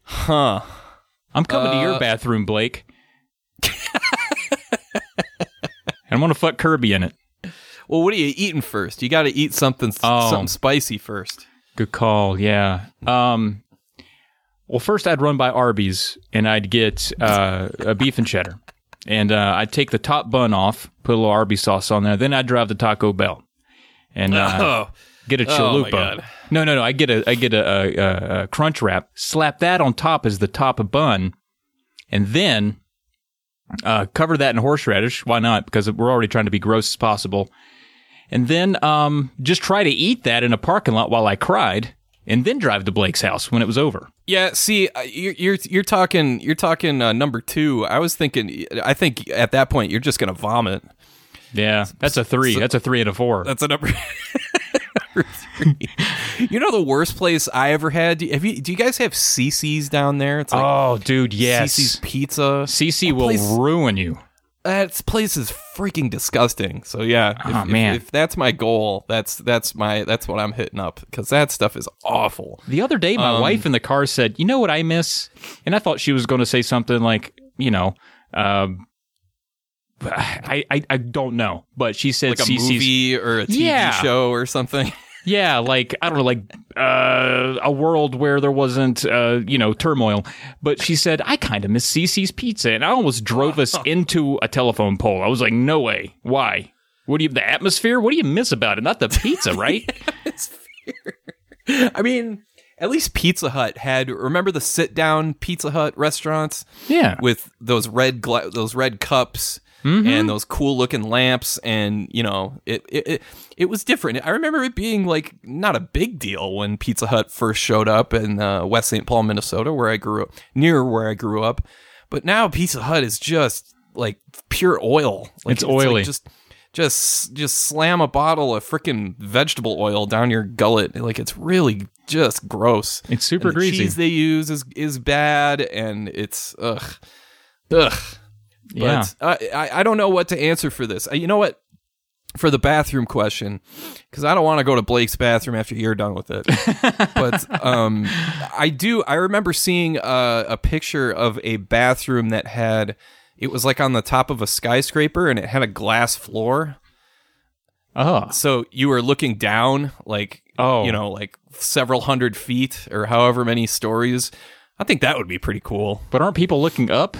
Huh. I'm coming to your Uh, bathroom, Blake. and I'm gonna fuck Kirby in it. Well, what are you eating first? You got to eat something Oh. something spicy first. Good call. Yeah. Um. Well, first I'd run by Arby's and I'd get uh, a beef and cheddar, and uh, I'd take the top bun off, put a little Arby's sauce on there. Then I'd drive to Taco Bell, and uh, Oh. get a Oh, chalupa. God. no, no, no. I get a I get a, a, a, a crunch wrap. Slap that on top as the top of bun, and then uh, cover that in horseradish. Why not? Because we're already trying to be gross as possible. And then um, just try to eat that in a parking lot while I cried, and then drive to Blake's house when it was over. Yeah, see, uh, you're you're, you're talking you're talking uh, number two. I was thinking. I think at that point you're just gonna vomit. Yeah, that's a three. That's a three and a four. That's a number. You know the worst place I ever had. Do you, have you? Do you guys have Cicis down there? It's like oh, dude, yes. Cicis Pizza. CC will place- ruin you. That place is freaking disgusting. So yeah, if, Oh, man. if, that's my goal, that's that's my that's what I'm hitting up because that stuff is awful. The other day, my Um, wife in the car said, "You know what I miss?" And I thought she was going to say something like, "You know." Um, I, I I don't know, but she said Like a Cece's movie or a TV Yeah. show or something. Yeah, like I don't know, like uh, a world where there wasn't, uh, you know, turmoil. But she said I kind of miss Cicis Pizza, and I almost drove us into a telephone pole. I was like, no way. Why? What do you? The atmosphere? What do you miss about it? Not the pizza, right? I mean, at least Pizza Hut had. Remember the sit down Pizza Hut restaurants yeah. with those red gla- those red cups. Mm-hmm. And those cool looking lamps, and you know, it, it it it was different. I remember it being like not a big deal when Pizza Hut first showed up in uh, West St. Paul, Minnesota, where I grew up, near where I grew up. But now Pizza Hut is just like pure oil. Like, It's oily. just just just slam a bottle of freaking vegetable oil down your gullet. Like it's really just gross. It's super the greasy. cheese they use is is bad, and it's ugh, ugh. Yeah. But I, I I don't know what to answer for this. Uh, You know what? For the bathroom question, because I don't want to go to Blake's bathroom after you're done with it. but um, I do. I remember seeing a, a picture of a bathroom that had. It was like on the top of a skyscraper, and it had a glass floor. Oh, So you were looking down, like Oh. you know, like several hundred feet or however many stories. I think that would be pretty cool. but aren't people looking up?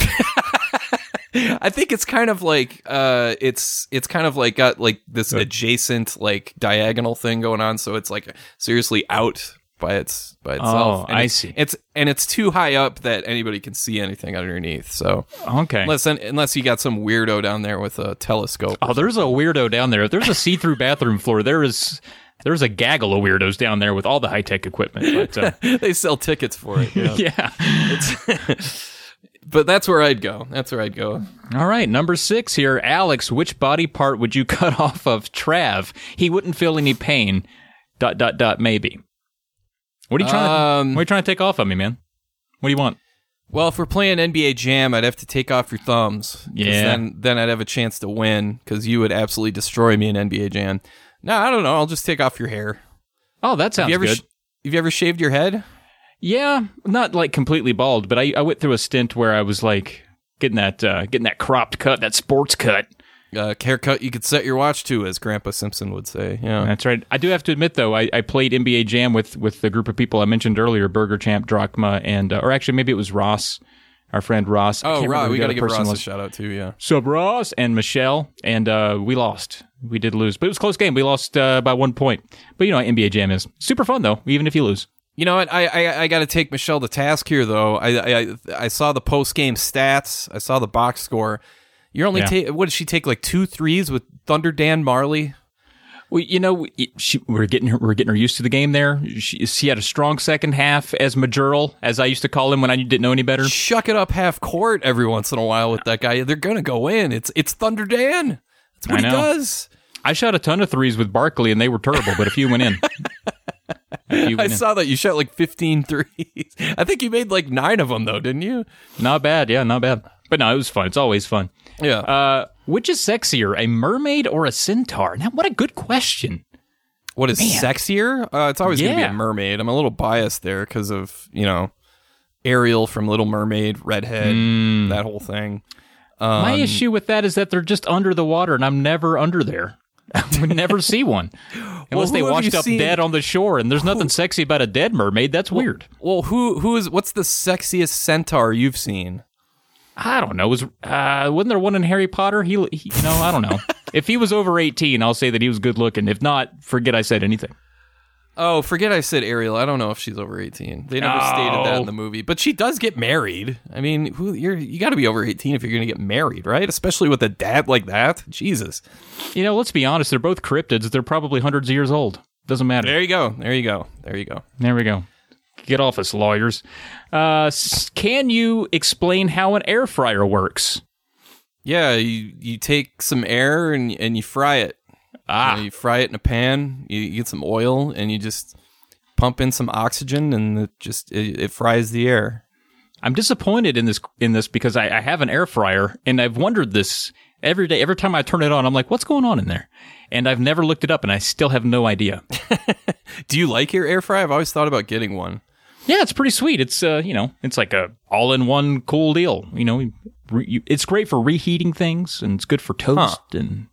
I think it's kind of like uh it's it's kind of like got like this adjacent like diagonal thing going on so it's like seriously out by its by itself. Oh, And I it's- see. It's and it's too high up that anybody can see anything underneath. So Okay. unless unless you got some weirdo down there with a telescope. Oh, there's a weirdo down there. If there's a see-through bathroom floor, there is there's a gaggle of weirdos down there with all the high-tech equipment. But uh, they sell tickets for it. Yeah. yeah. But that's where I'd go. That's where I'd go. All right, number six here. Alex, which body part would you cut off of Trav? He wouldn't feel any pain. Dot dot dot. Maybe. What are you trying? Um, to, what are you trying to take off of me, man? What do you want? Well, if we're playing NBA Jam, I'd have to take off your thumbs. Yeah. Then, then I'd have a chance to win because you would absolutely destroy me in NBA Jam. No, I don't know. I'll just take off your hair. Oh, that sounds Have you ever, good. sh- have you ever shaved your head? Yeah, not like completely bald, but I, I went through a stint where I was like getting that uh, getting that cropped cut, that sports cut. Uh, haircut you could set your watch to, as Grandpa Simpson would say. Yeah. That's right. I do have to admit, though, I, I played NBA Jam with with the group of people I mentioned earlier, Burger Champ, Drachma, and uh, or actually maybe it was Ross, our friend Ross. Oh, right. We got to give Ross a shout out too. Yeah. so Ross and Michelle, and uh, we lost. We did lose, but it was a close game. We lost uh, by one point. But you know, NBA Jam is super fun though, even if you lose. You know what? I I, I got to take Michelle to task here, though. I I, I saw the post game stats. I saw the box score. You're only Yeah. ta- what did she take? Like two threes with Thunder Dan Majerle. Well, you know, she, we're getting her, we're getting her used to the game. There, she, she had a strong second half as Majerl, as I used to call him when I didn't know any better. Shuck it up half court every once in a while with that guy. They're gonna go in. It's it's Thunder Dan. That's what he does. I shot a ton of threes with Barkley, and they were terrible, but a few went in. I saw that you shot like 15 threes. I think you made like nine of them though, didn't you? Not bad, yeah, not bad. But no, it was fun. It's always fun. Yeah. Uh, which is sexier, a mermaid or a centaur? Now, what a good question. what is sexier? Uh, it's always gonna be a mermaid. I'm a little biased there because of you know Ariel from Little Mermaid, redhead, Hmm. that whole thing. My Um, issue with that is that they're just under the water, and I'm never under there. we never see one unless who they washed up seen- dead on the shore. And there's nothing sexy about a dead mermaid. That's weird. Well, who who is what's the sexiest centaur you've seen? I don't know. Was uh, wasn't there one in Harry Potter? He, he you know, I don't know. if he was over 18, I'll say that he was good looking. If not, forget I said anything. Oh, forget I said Ariel. I don't know if she's over 18. They never stated that in the movie. But she does get married. I mean, who you're you got to be over 18 if you're going to get married, right? Especially with a dad like that. Jesus. You know, let's be honest. They're both cryptids. They're probably hundreds of years old. Doesn't matter. There you go. There you go. There you go. There we go. Get off us, lawyers. Uh, can you explain how an air fryer works? Yeah, you you take some air and and you fry it. Ah, You, know, you fry it in a pan. You, you get some oil and you just pump in some oxygen and it just it, it fries the air. I'm disappointed in this in this because I, I have an air fryer and I've wondered this every day. Every time I turn it on, I'm like, what's going on in there? And I've never looked it up, and I still have no idea. Do you like your air fryer? I've always thought about getting one. Yeah, it's pretty sweet. It's uh, you know, it's like a all-in-one cool deal. You know, re- you- it's great for reheating things, and it's good for toast. And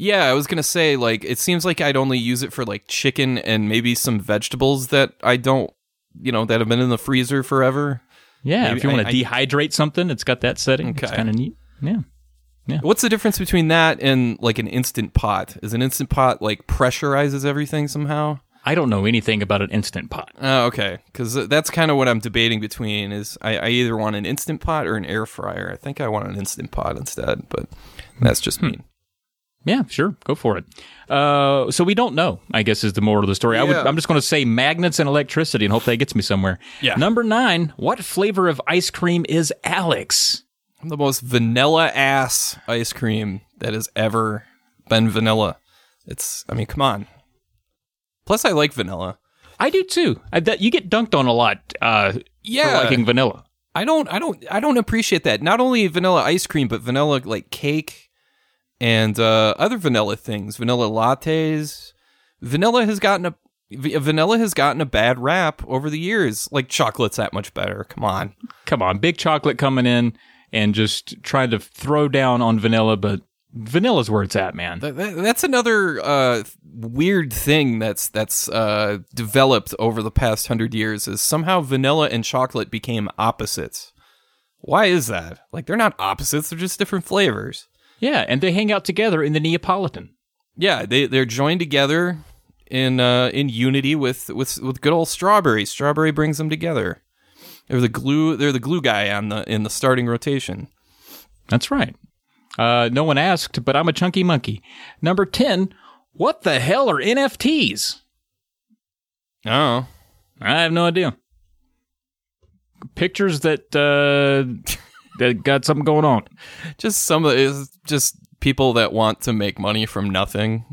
Yeah, I was gonna say like it seems like I'd only use it for like chicken and maybe some vegetables that I don't, you know, that have been in the freezer forever. yeah, Maybe if you want I- to I- dehydrate something, it's got that setting. It's kind of neat. Yeah. Yeah. What's the difference between that and like an instant pot? Is an instant pot like pressurizes everything somehow? I don't know anything about an instant pot. Oh, okay. Because that's kind of what I'm debating between. Is I, I either want an instant pot or an air fryer. I think I want an instant pot instead, but that's just hmm. me. Yeah, sure, go for it. Uh, so we don't know. I guess is the moral of the story. I would, I'm just going to say magnets and electricity, and hope that gets me somewhere. Yeah. Number nine. What flavor of ice cream is Alex? The most vanilla ass ice cream that has ever been vanilla. It's. I mean, come on. Plus, I like vanilla. I do too. I, that, you get dunked on a lot. Uh, Yeah. for liking vanilla. I don't I don't I don't appreciate that. Not only vanilla ice cream, but vanilla like cake and uh, other vanilla things, vanilla lattes. Vanilla has gotten a vanilla has gotten a bad rap over the years. Like chocolate's that much better. Come on. Come on, big chocolate coming in and just trying to throw down on vanilla, but vanilla's where it's at, man. That, that- that's another uh, weird thing that's that's uh, developed over the past hundred years is somehow vanilla and chocolate became opposites. Why is that? Like they're not opposites; they're just different flavors. Yeah, and they hang out together in the Neapolitan. Yeah, they they're joined together in uh, in unity with with with good old strawberry. Strawberry brings them together. They're the glue. They're the glue guy on the in the starting rotation. That's right. Uh, no one asked, but I'm a chunky monkey. Number 10. What the hell are NFTs? Oh, I have no idea. Pictures that uh, that got something going on. just some of it's just people that want to make money from nothing.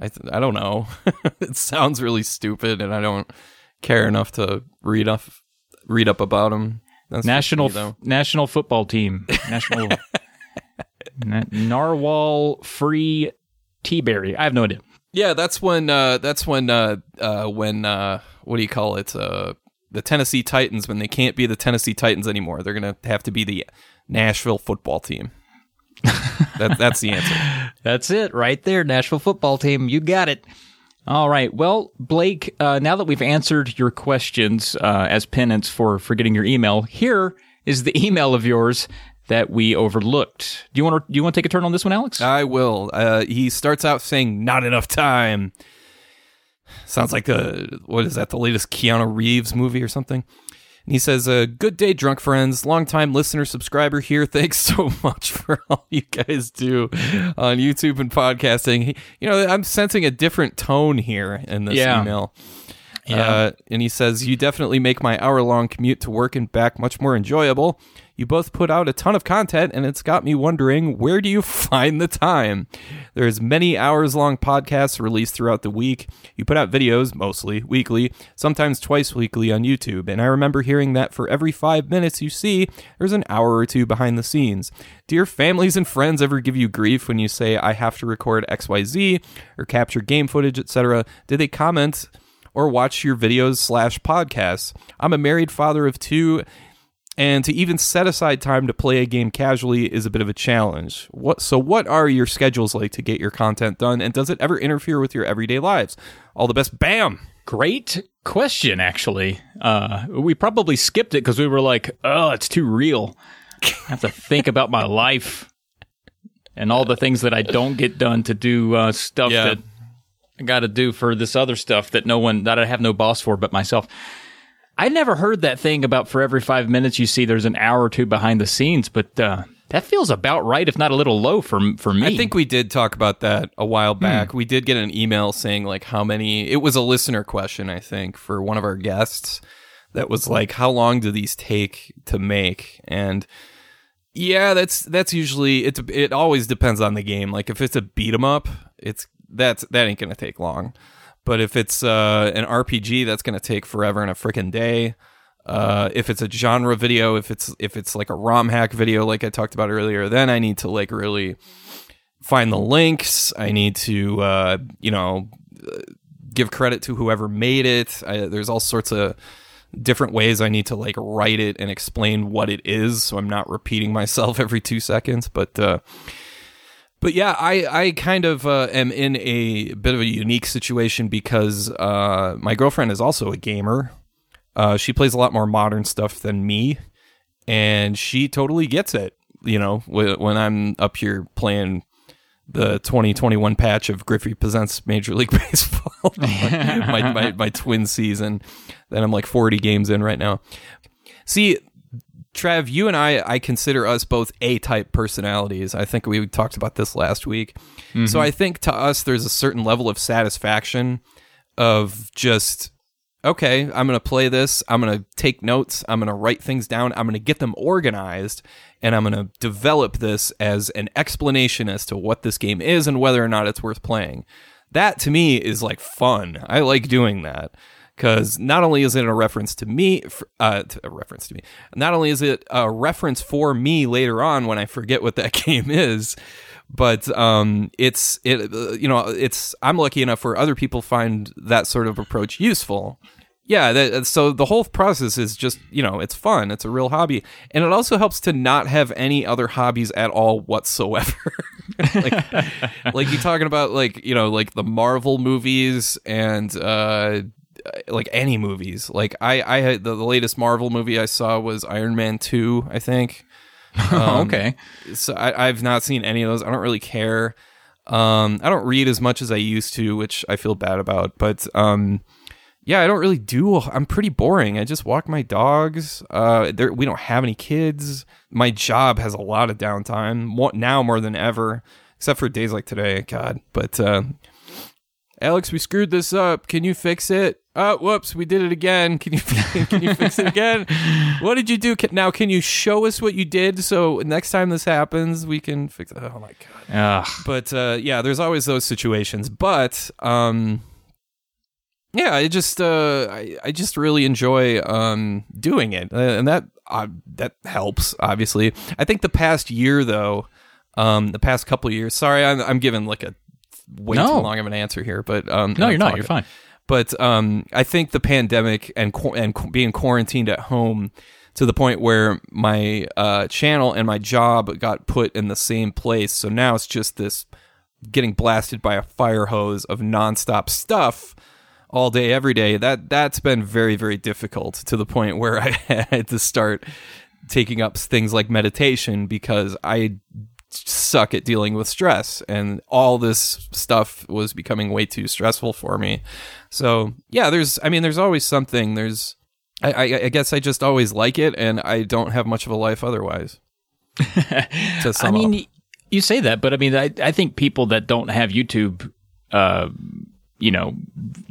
I th- I don't know. it sounds really stupid, and I don't care enough to read up read up about them. That's National me. National Football Team. National Na- Narwhal Free Teaberry. I have no idea. Yeah, that's when uh that's when uh uh when uh what do you call it? The Tennessee Titans when they can't be the Tennessee Titans anymore. They're going to have to be the Nashville football team. that that's the answer. That's it right there, Nashville football team. You got it. All right. Well, Blake, uh, now that we've answered your questions uh, as penance for forgetting your email, here is the email of yours that we overlooked. Do you want to do you want to take a turn on this one, Alex? I will. Uh he starts out saying not enough time. Sounds like the what is that? The latest Keanu Reeves movie or something? And he says, uh, "Good day, drunk friends. Longtime listener, subscriber here. Thanks so much for all you guys do on YouTube and podcasting. He- You know, I'm sensing a different tone here in this Yeah. email. Uh, and he says, You definitely make my hour long commute to work and back much more enjoyable. You both put out a ton of content, and it's got me wondering where do you find the time? There's many hours long podcasts released throughout the week. You put out videos, mostly weekly, sometimes twice weekly on YouTube. And I remember hearing that for every five minutes you see, there's an hour or two behind the scenes. Do your families and friends ever give you grief when you say, I have to record XYZ or capture game footage, etc.? Did they comment? or watch your videos slash podcasts. I'm a married father of two, and to even set aside time to play a game casually is a bit of a challenge. What so what are your schedules like to get your content done, and does it ever interfere with your everyday lives? All the best. Bam. Great question, actually. Uh, we probably skipped it because we were like, oh, it's too real. I have to think about my life and all the things that I don't get done to do uh, stuff Yeah. that I got to do for this other stuff that no one, that I have no boss for but myself. I never heard that thing about for every five minutes you see there's an hour or two behind the scenes, but uh, that feels about right, if not a little low for for me. I think we did talk about that a while back. We did get an email saying like how many. It was a listener question, I think, for one of our guests. That was like, how long do these take to make? And yeah, that's that's usually it. It always depends on the game. Like if it's a beat 'em up, it's that's that ain't gonna take long. But if it's uh, an RPG, that's gonna take forever and a freaking day. Uh, if it's a genre video, if it's if it's like a ROM hack video, like I talked about earlier, then I need to like really find the links. I need to uh, you know give credit to whoever made it. I, there's all sorts of different ways I need to like write it and explain what it is, so I'm not repeating myself every two seconds. But uh, but yeah, I I kind of uh, am in a bit of a unique situation because uh, my girlfriend is also a gamer. Uh, she plays a lot more modern stuff than me, and she totally gets it. You know, when I'm up here playing the 2021 patch of Griffey Presents Major League Baseball, my, my, my twin season. Then I'm like 40 games in right now. See, Trev, you and I, I consider us both A type personalities. I think we talked about this last week. Mm-hmm. So I think to us, there's a certain level of satisfaction of just, okay, I'm going to play this. I'm going to take notes. I'm going to write things down. I'm going to get them organized and I'm going to develop this as an explanation as to what this game is and whether or not it's worth playing. That to me is like fun. I like doing that because not only is it a reference to me, uh, a reference to me, not only is it a reference for me later on when I forget what that game is, but um, it's it uh, you know it's I'm lucky enough where other people find that sort of approach useful. Yeah that, so the whole process is just you know it's fun. It's a real hobby. And it also helps to not have any other hobbies at all whatsoever. Like like you talking about like you know like the marvel movies and uh like any movies like i i had the, the latest marvel movie i saw was iron man 2 i think um, okay so I, i've not seen any of those i don't really care um i don't read as much as i used to which i feel bad about but um yeah, I don't really do. I'm pretty boring. I just walk my dogs. Uh, there, we don't have any kids. My job has a lot of downtime more, now more than ever, except for days like today. God, but uh, Alex, we screwed this up. Can you fix it? Oh, whoops, we did it again. Can you can you fix it again? What did you do? Now, can you show us what you did so next time this happens, we can fix it? Oh my god. Ugh. But uh, yeah, there's always those situations. But um, yeah, I just uh, I, I just really enjoy um, doing it, uh, and that uh, that helps. Obviously, I think the past year though, um, the past couple years. Sorry, I'm I'm giving like a way no. too long of an answer here, but um, no, you're not. You're fine. But um, I think the pandemic and and being quarantined at home to the point where my uh, channel and my job got put in the same place. So now it's just this getting blasted by a fire hose of nonstop stuff all day every day that that's been very very difficult to the point where i had to start taking up things like meditation because i suck at dealing with stress and all this stuff was becoming way too stressful for me. So yeah there's i mean there's always something. There's i i, I guess i just always like it and i don't have much of a life otherwise. I mean up. you say that but i mean I, I think people that don't have youtube uh you know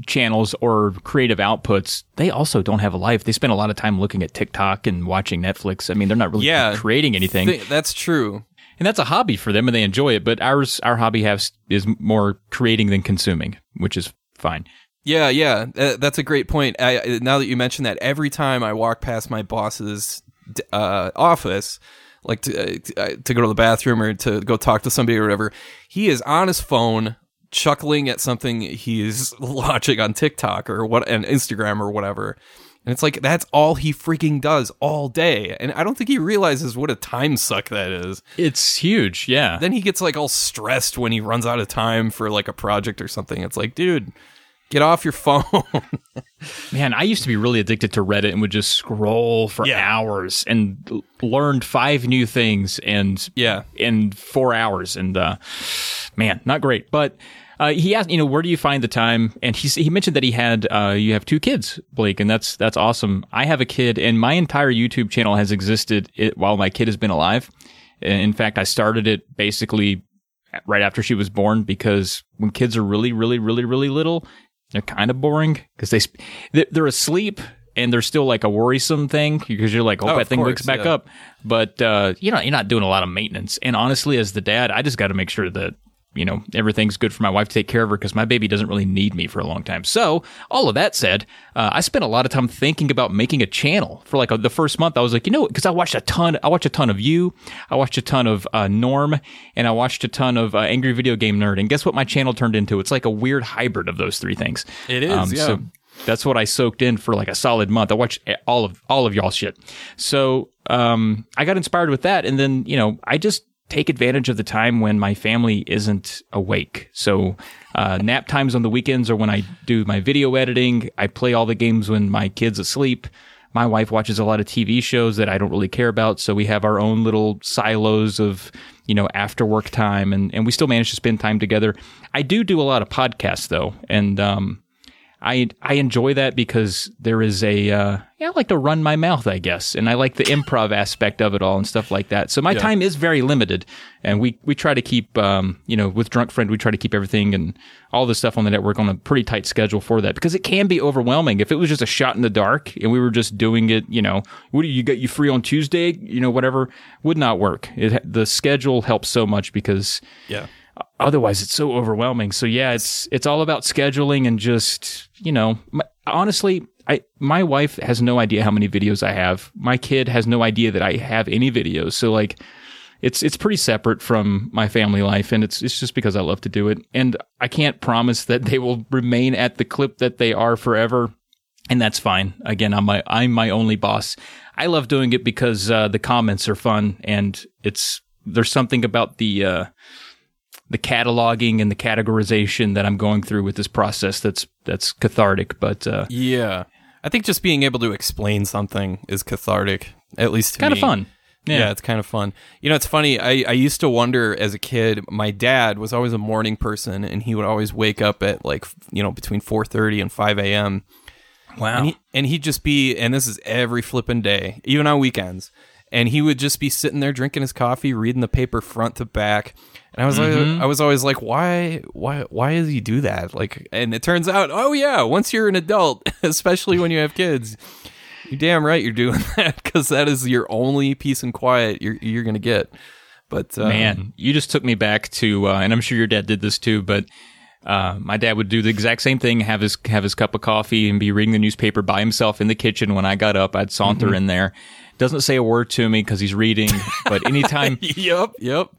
channels or creative outputs they also don't have a life. They spend a lot of time looking at tiktok and watching netflix. I mean they're not really yeah, creating anything. Th- that's true and that's a hobby for them and they enjoy it but ours our hobby has is more creating than consuming which is fine yeah yeah uh, that's a great point I, now that you mention that every time i walk past my boss's uh, office like to, uh, to go to the bathroom or to go talk to somebody or whatever he is on his phone chuckling at something he's watching on TikTok or what and Instagram or whatever. And it's like that's all he freaking does all day. And I don't think he realizes what a time suck that is. It's huge, yeah. Then he gets like all stressed when he runs out of time for like a project or something. It's like, dude, get off your phone. Man, I used to be really addicted to Reddit and would just scroll for yeah. hours and learned five new things and yeah, in 4 hours and uh man, not great. But uh, he asked, you know, where do you find the time? And he he mentioned that he had uh, you have two kids, Blake, and that's that's awesome. I have a kid, and my entire YouTube channel has existed it, while my kid has been alive. In fact, I started it basically right after she was born because when kids are really, really, really, really little, they're kind of boring because they they're asleep and they're still like a worrisome thing because you're like, oh, oh that thing course, wakes back yeah. up. But uh, you know, you're not doing a lot of maintenance. And honestly, as the dad, I just got to make sure that you know, everything's good for my wife to take care of her because my baby doesn't really need me for a long time. So, all of that said, uh, I spent a lot of time thinking about making a channel for like a, the first month. I was like, you know, because I watched a ton, I watched a ton of you, I watched a ton of uh, Norm, and I watched a ton of uh, Angry Video Game Nerd. And guess what my channel turned into? It's like a weird hybrid of those three things. It is, um, yeah. So that's what I soaked in for like a solid month. I watched all of all of y'all shit. So um, I got inspired with that, and then you know I just take advantage of the time when my family isn't awake. So uh, nap times on the weekends or when I do my video editing. I play all the games when my kid's asleep. My wife watches a lot of TV shows that I don't really care about, so we have our own little silos of you know after work time, and and we still manage to spend time together. I do do a lot of podcasts though, and um, I I enjoy that because there is a uh, yeah I like to run my mouth I guess and I like the improv aspect of it all and stuff like that. So my yeah. time is very limited, and we we try to keep um, you know with Drunk Friend we try to keep everything and all the stuff on the network on a pretty tight schedule for that because it can be overwhelming if it was just a shot in the dark and we were just doing it you know what do you get you free on Tuesday you know whatever would not work. It the schedule helps so much because yeah otherwise it's so overwhelming. So yeah, it's it's all about scheduling and just you know, my, honestly, I my wife has no idea how many videos I have. My kid has no idea that I have any videos. So like. It's it's pretty separate from my family life, and it's it's just because I love to do it, and I can't promise that they will remain at the clip that they are forever, and that's fine. Again, I'm my I'm my only boss. I love doing it because uh, the comments are fun, and it's there's something about the uh, the cataloging and the categorization that I'm going through with this process that's that's cathartic. But uh, yeah, I think just being able to explain something is cathartic, at least to kind of fun. Yeah. yeah. it's kind of fun. You know, it's funny. I, I used to wonder as a kid. My dad was always a morning person, and he would always wake up at like you know between four thirty and five a.m. Wow. And, he, and he'd just be, and this is every flipping day, even on weekends. And he would just be sitting there drinking his coffee, reading the paper front to back. And I was mm-hmm. like, I was always like, why, why, why does he do that? Like, and it turns out, oh yeah, once you're an adult, especially when you have kids, you're damn right you're doing that because that is your only peace and quiet you're you're gonna get. But um, man, you just took me back to, uh, and I'm sure your dad did this too, but. Uh, my dad would do the exact same thing, have his have his cup of coffee and be reading the newspaper by himself in the kitchen. When I got up, I'd saunter mm-hmm. in there, doesn't say a word to me because he's reading. But anytime, yep, yep.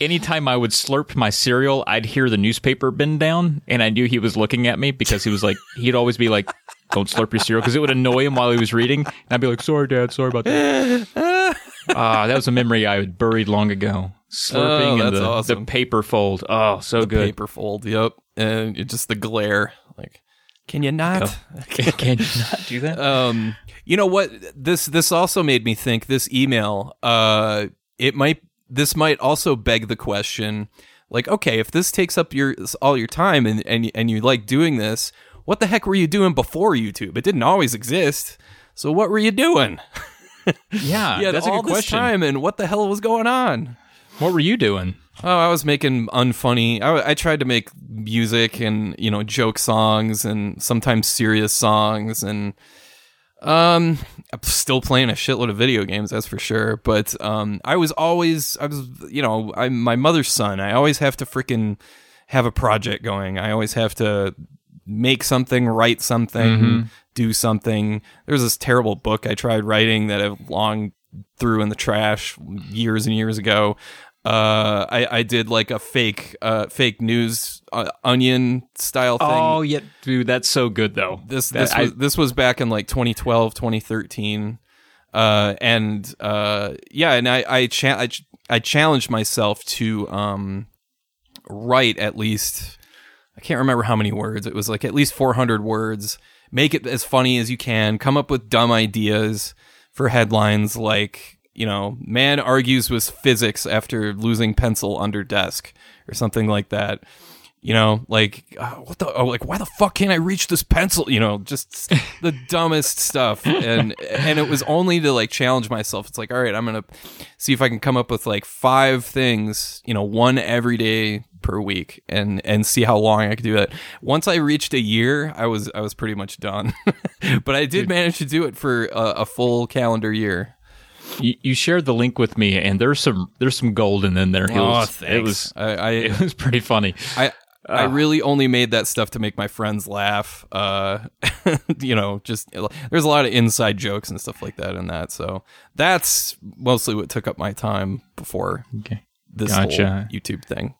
anytime I would slurp my cereal, I'd hear the newspaper bend down, and I knew he was looking at me because he was like, he'd always be like, "Don't slurp your cereal," because it would annoy him while he was reading. And I'd be like, "Sorry, Dad. Sorry about that." Ah, that was a memory I had buried long ago. Slurping oh, and the, awesome. the paper fold. Oh, so the good. Paper fold. Yep, and just the glare. Like, can you not? Can, can you not do that? Um, you know what? This this also made me think. This email, uh, it might this might also beg the question, like, okay, if this takes up your all your time and and and you like doing this, what the heck were you doing before YouTube? It didn't always exist. So what were you doing? Yeah, you that's a good this question. time, and what the hell was going on? What were you doing? Oh, I was making unfunny. I, I tried to make music and you know joke songs and sometimes serious songs and um, I'm still playing a shitload of video games, that's for sure. But um, I was always, I was, you know, I'm my mother's son. I always have to freaking have a project going. I always have to make something, write something, mm-hmm. do something. There's this terrible book I tried writing that I've long threw in the trash years and years ago uh, I, I did like a fake uh, fake news uh, onion style thing. Oh yeah, dude, that's so good though. This that, this I, was this was back in like 2012, 2013. Uh, and uh, yeah, and I I, cha- I, I challenged myself to um write at least I can't remember how many words. It was like at least 400 words. Make it as funny as you can. Come up with dumb ideas for headlines like you know, man argues with physics after losing pencil under desk or something like that. You know, like uh, what the oh, like why the fuck can't I reach this pencil? You know, just the dumbest stuff. And and it was only to like challenge myself. It's like, all right, I'm gonna see if I can come up with like five things, you know, one every day per week, and and see how long I could do that. Once I reached a year, I was I was pretty much done. but I did manage to do it for a, a full calendar year. You, you shared the link with me, and there's some there's some golden in there. It Oh, was, thanks. It was I, I, it was pretty funny. I I really only made that stuff to make my friends laugh. Uh, you know, just there's a lot of inside jokes and stuff like that in that. So that's mostly what took up my time before Okay. this Gotcha. whole YouTube thing.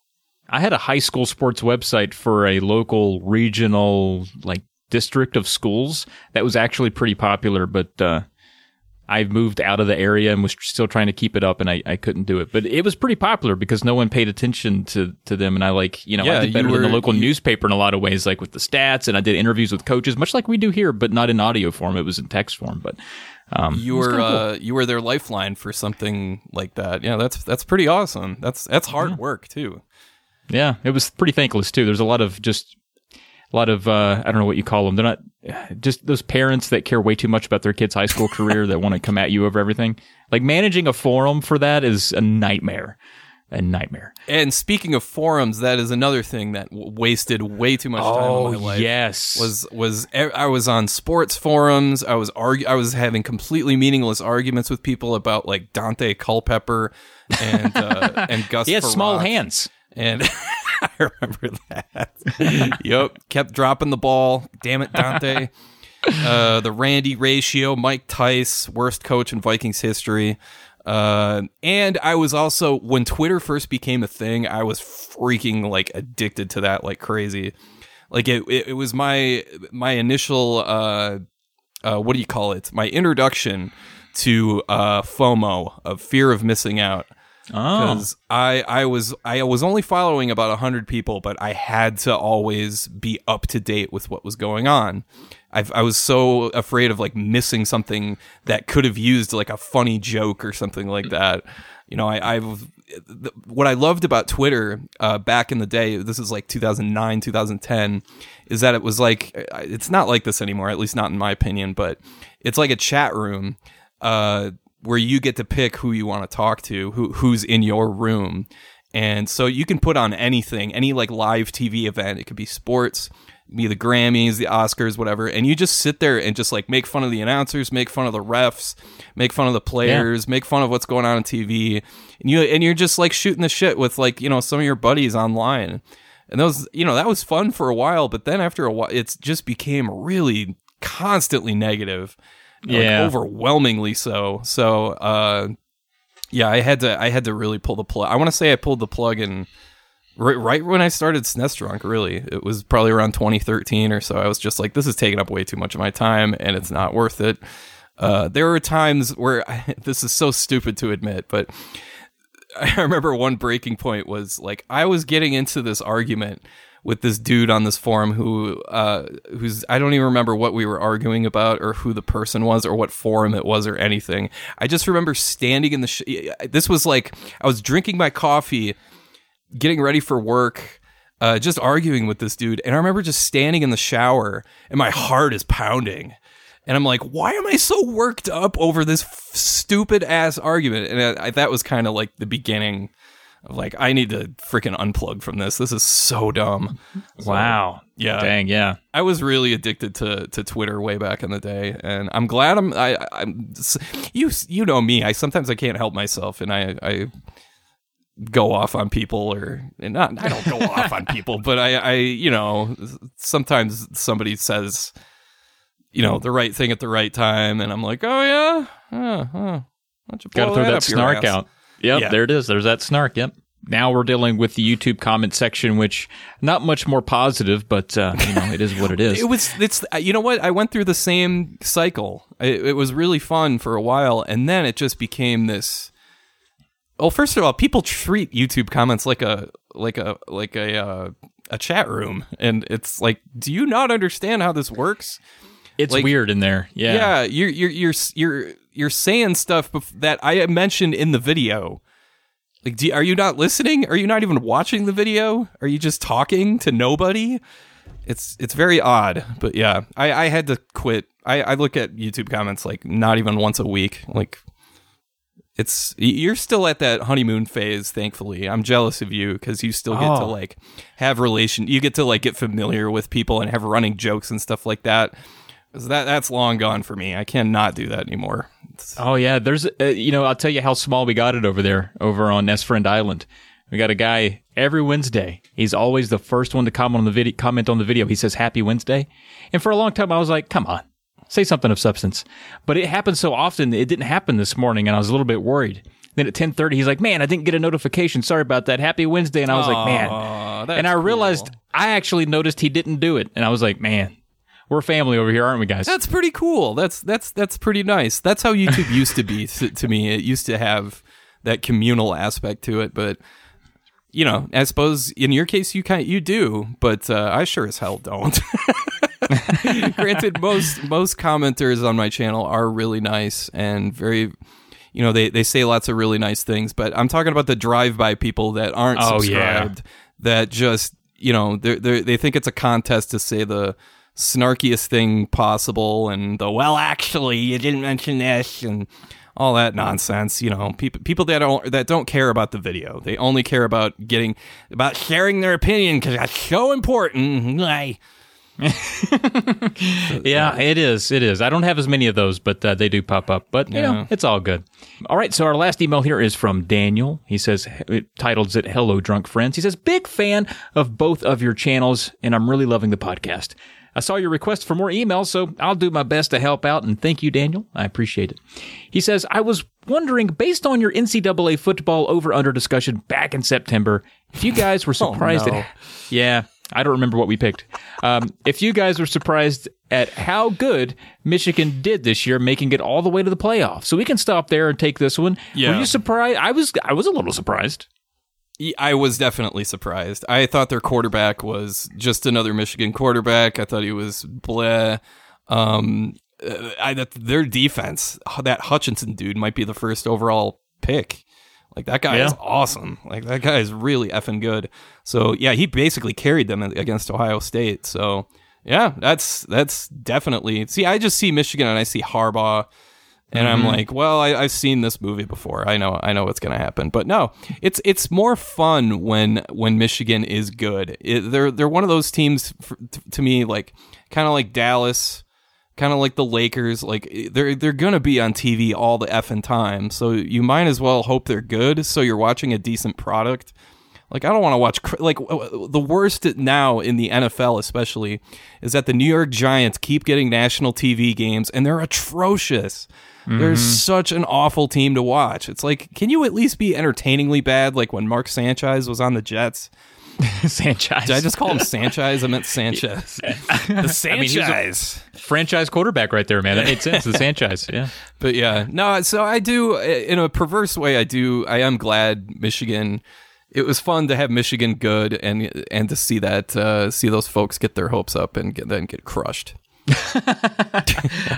I had a high school sports website for a local regional like district of schools that was actually pretty popular, but uh, I moved out of the area and was still trying to keep it up, and I, I couldn't do it. But it was pretty popular because no one paid attention to, to them, and I like you know Yeah, I did better you than the local you- newspaper in a lot of ways, like with the stats, and I did interviews with coaches, much like we do here, but not in audio form. It was in text form, but. Um, You were uh, you were their lifeline for something like that. Yeah, that's that's pretty awesome. That's that's hard work too. Yeah, it was pretty thankless too. There's a lot of just a lot of uh, I don't know what you call them. They're not just those parents that care way too much about their kid's high school career that want to come at you over everything. Like managing a forum for that is a nightmare, a nightmare. And speaking of forums, that is another thing that w- wasted way too much time Oh, in my life. yes, was was I was on sports forums. I was argu- I was having completely meaningless arguments with people about like Daunte Culpepper and uh, and Gus. he had small hands. and I remember that. yep, kept dropping the ball. Damn it, Daunte. Uh, the Randy ratio, Mike Tice, worst coach in Vikings history. Uh, and I was also when Twitter first became a thing, I was freaking like addicted to that like crazy. Like it, it, it was my my initial uh, uh, what do you call it? My introduction to uh, FOMO of fear of missing out Oh, because I I was I was only following about hundred people, but I had to always be up to date with what was going on. I I was so afraid of like missing something that could have used like a funny joke or something like that. You know, I I've what I loved about Twitter uh, back in the day. This is like 2009, 2010. Is that it was like it's not like this anymore, at least not in my opinion. But it's like a chat room. Uh, where you get to pick who you want to talk to, who who's in your room. And so you can put on anything, any like live TV event. It could be sports, be the Grammys, the Oscars, whatever. And you just sit there and just like make fun of the announcers, make fun of the refs, make fun of the players, make fun of what's going on on TV. And you and you're just like shooting the shit with like, you know, some of your buddies online. And those, you know, that was fun for a while, but then after a while it just became really constantly negative like, Yeah. overwhelmingly so. So, uh, yeah, I had to, I had to really pull the plug. I want to say I pulled the plug in right, right when I started SNES Drunk. Really, it was probably around 2013 or so. I was just like, this is taking up way too much of my time, and it's not worth it. Uh, there were times where I, this is so stupid to admit, but I remember one breaking point was like I was getting into this argument with this dude on this forum who uh who's I don't even remember what we were arguing about or who the person was or what forum it was or anything. I just remember standing in the sh- this was like I was drinking my coffee, getting ready for work, uh just arguing with this dude and I remember just standing in the shower and my heart is pounding. And I'm like, why am I so worked up over this f- stupid ass argument? And I, I, that was kind of like the beginning like, I need to freaking unplug from this. This is so dumb. wow. Yeah. Dang. Yeah. I was really addicted to to Twitter way back in the day, and I'm glad I'm. I, I'm. You you know me. I sometimes I can't help myself, and I I go off on people or and not. I don't go off on people, but I I you know sometimes somebody says you know the right thing at the right time, and I'm like, oh yeah, uh, uh, Got to throw that, snark out. Yep, Yeah. there it is. There's that snark. Yep. Now we're dealing with the YouTube comment section, which not much more positive, but uh, you know it is what it is. It was. It's. uh, You know what? I went through the same cycle. It, it was really fun for a while, and then it just became this. Well, first of all, people treat YouTube comments like a like a like a uh, a chat room, and it's like, do you not understand how this works? it's like- weird in there. Yeah. Yeah, you're you're you're you're you're saying stuff bef- that I mentioned in the video. Like, do, are you not listening? Are you not even watching the video? Are you just talking to nobody? It's it's very odd, but yeah, I, I had to quit. I, I look at YouTube comments like not even once a week. Like, it's you're still at that honeymoon phase. Thankfully, I'm jealous of you because you still get to Oh. like have relation. You get to like get familiar with people and have running jokes and stuff like that 'Cause that that's long gone for me. I cannot do that anymore. It's- Oh yeah, there's uh, you know I'll tell you how small we got it over there over on S Friend Island. We got a guy every Wednesday. He's always the first one to comment on the video. Comment on the video. He says Happy Wednesday, and for a long time I was like, come on, say something of substance. But it happens so often. It didn't happen this morning, and I was a little bit worried. Then at ten thirty, he's like, "Man, I didn't get a notification. Sorry about that. Happy Wednesday." And I was like, "Man," and I cool. realized I actually noticed he didn't do it, and I was like, "Man, we're family over here, aren't we, guys?" That's pretty cool. That's that's that's pretty nice. That's how YouTube used to be to, to me. It used to have that communal aspect to it, but you know, I suppose in your case you kind you do, but uh, I sure as hell don't. Granted, most most commenters on my channel are really nice and very. You know, they, they say lots of really nice things, but I'm talking about the drive by people that aren't Oh, yeah. subscribed, that just, you know, they they think it's a contest to say the snarkiest thing possible and the, well, actually, you didn't mention this and all that nonsense. You know, people people that don't that don't care about the video. They only care about getting about sharing their opinion because that's so important. Like, Yeah, it is. It is. I don't have as many of those, but uh, they do pop up. But you know, Yeah. it's all good. All right. So our last email here is from Daniel. He says, it titles it "Hello, Drunk Friends." He says, "Big fan of both of your channels, and I'm really loving the podcast." I saw your request for more emails, so I'll do my best to help out. And thank you, Daniel. I appreciate it. He says, I was wondering, based on your NCAA football over under discussion back in September, if you guys were surprised oh, no. at. Yeah, I don't remember what we picked. Um, if you guys were surprised at how good Michigan did this year, making it all the way to the playoffs, so we can stop there and take this one. Yeah. Were you surprised? I was. I was a little surprised. I was definitely surprised. I thought their quarterback was just another Michigan quarterback. I thought he was bleh. Um, uh, I that their defense, that Hutchinson dude, might be the first overall pick. Like that guy Yeah. is awesome. Like that guy is really effing good. So yeah, he basically carried them against Ohio State. So yeah, that's that's definitely. See, I just see Michigan and I see Harbaugh. And I'm mm-hmm. like, well, I, I've seen this movie before. I know, I know what's going to happen. But no, it's it's more fun when when Michigan is good. It, they're they're one of those teams f t- to me, like kind of like Dallas, kind of like the Lakers. Like eh, they're they're gonna be on TV all the effing time. So you might as well hope they're good. So you're watching a decent product. Like I don't want to watch like the worst now in the NFL especially is that the New York Giants keep getting national TV games and they're atrocious. They're such an awful team to watch. It's like, can you at least be entertainingly bad? Like when Mark Sanchez was on the Jets. Sanchez, Did I just call him Sanchez? I meant Sanchez. The mean, he's a- Sanchez. franchise quarterback right there, man. That made sense. The Sanchez, yeah. But yeah, no. So I do, in a perverse way, I do. I am glad Michigan. It was fun to have Michigan good, and and to see that uh, see those folks get their hopes up and get, then get crushed.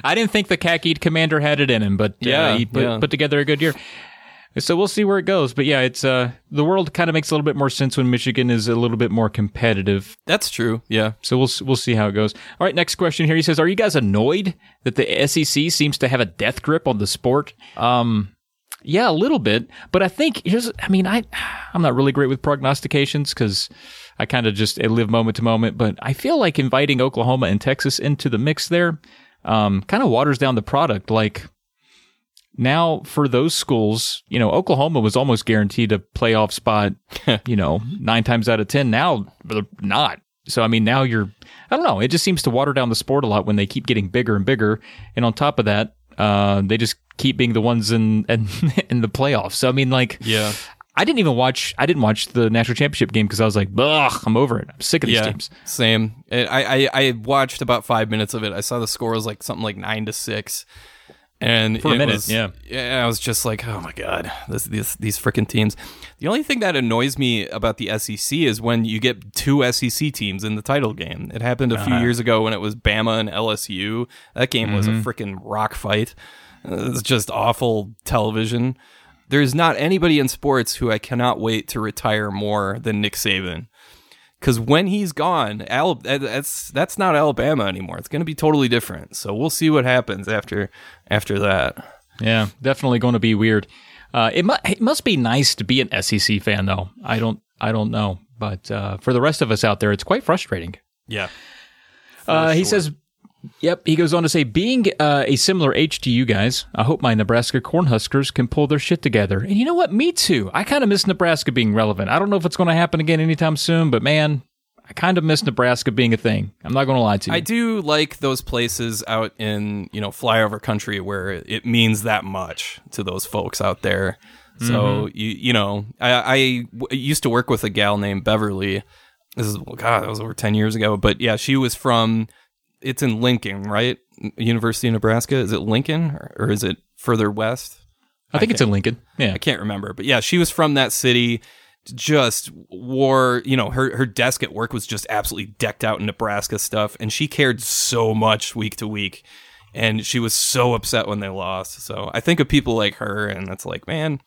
I didn't think the khaki commander had it in him, but uh, Yeah, he put, yeah. put together a good year. So we'll see where it goes. But yeah, it's uh the world kind of makes a little bit more sense when Michigan is a little bit more competitive. That's true. Yeah. So we'll we'll see how it goes. All right, next question here. He says, "Are you guys annoyed that the SEC seems to have a death grip on the sport?" Um, yeah, a little bit, but I think here's. I mean, I I'm not really great with prognostications because I kind of just I live moment to moment. But I feel like inviting Oklahoma and Texas into the mix there um, kind of waters down the product. Like now for those schools, you know, Oklahoma was almost guaranteed a playoff spot, you know, nine times out of 10. Now they're not. So, I mean, now you're, I don't know. It just seems to water down the sport a lot when they keep getting bigger and bigger. And on top of that, uh, they just keep being the ones in, in, in the playoffs. So, I mean, like, Yeah. I didn't even watch, I didn't watch the national championship game because I was like, ugh, I'm over it. I'm sick of these Yeah. teams. Same. I, I I watched about five minutes of it. I saw the score was like something like nine to six. And For a minute, was- yeah. yeah, I was just like, oh my god, this, this these freaking teams. The only thing that annoys me about the SEC is when you get two SEC teams in the title game. It happened a Uh-huh. few years ago when it was Bama and LSU. That game was a Mm-hmm. freaking rock fight. It's just awful television. There's not anybody in sports who I cannot wait to retire more than Nick Saban because when he's gone, Al- that's that's not Alabama anymore. It's going to be totally different. So we'll see what happens after after that. Yeah, definitely going to be weird. Uh, it, mu- it must be nice to be an SEC fan, though. I don't, I don't know, but uh, for the rest of us out there, it's quite frustrating. Yeah. Uh, he says, Yep. He goes on to say, being uh, a similar age to you guys, I hope my Nebraska Cornhuskers can pull their shit together. And you know what? Me too. I kind of miss Nebraska being relevant. I don't know if it's going to happen again anytime soon, but man, I kind of miss Nebraska being a thing. I'm not going to lie to you. I do like those places out in, you know, flyover country where it means that much to those folks out there. So, mm-hmm. you, you know, I, I used to work with a gal named Beverly. This is, God, that was over 10 years ago. But yeah, she was from it's in Lincoln, right? University of Nebraska. Is it Lincoln or, or is it further west? I think I it's in Lincoln. Yeah, I can't remember, but yeah, she was from that city. Just wore, you know, her her desk at work was just absolutely decked out in Nebraska stuff, and she cared so much week to week, and she was so upset when they lost. So I think of people like her, and it's like, man,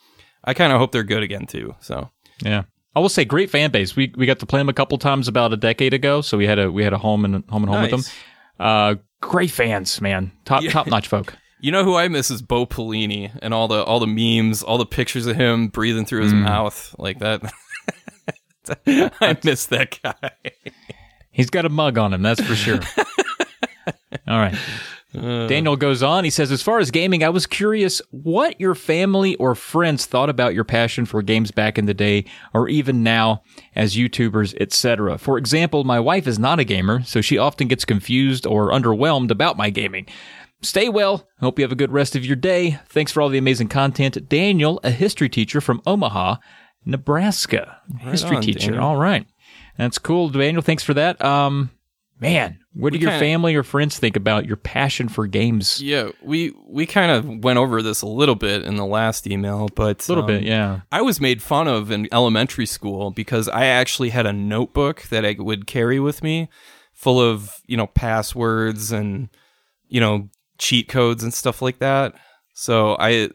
I kind of hope they're good again too. So yeah, I will say great fan base. We we got to play them a couple times about a decade ago, so we had a we had a home and home and home nice. with them. Uh, great fans, man. Top yeah. top notch folk. You know who I miss is Bo Pelini and all the all the memes, all the pictures of him breathing through his mm. mouth like that. I miss that guy. He's got a mug on him, that's for sure. all right. Uh, Daniel goes on. He says, As far as gaming, I was curious what your family or friends thought about your passion for games back in the day, or even now as YouTubers, etc. For example, my wife is not a gamer, so she often gets confused or underwhelmed about my gaming. Stay well. Hope you have a good rest of your day. Thanks for all the amazing content. Daniel, a history teacher from Omaha, Nebraska. Right history on, teacher. Daniel. All right. That's cool, Daniel. Thanks for that. Um, Man, what do your kinda, family or friends think about your passion for games? Yeah, we we kind of went over this a little bit in the last email, but a little um, bit, yeah. I was made fun of in elementary school because I actually had a notebook that I would carry with me, full of you know passwords and you know cheat codes and stuff like that. So I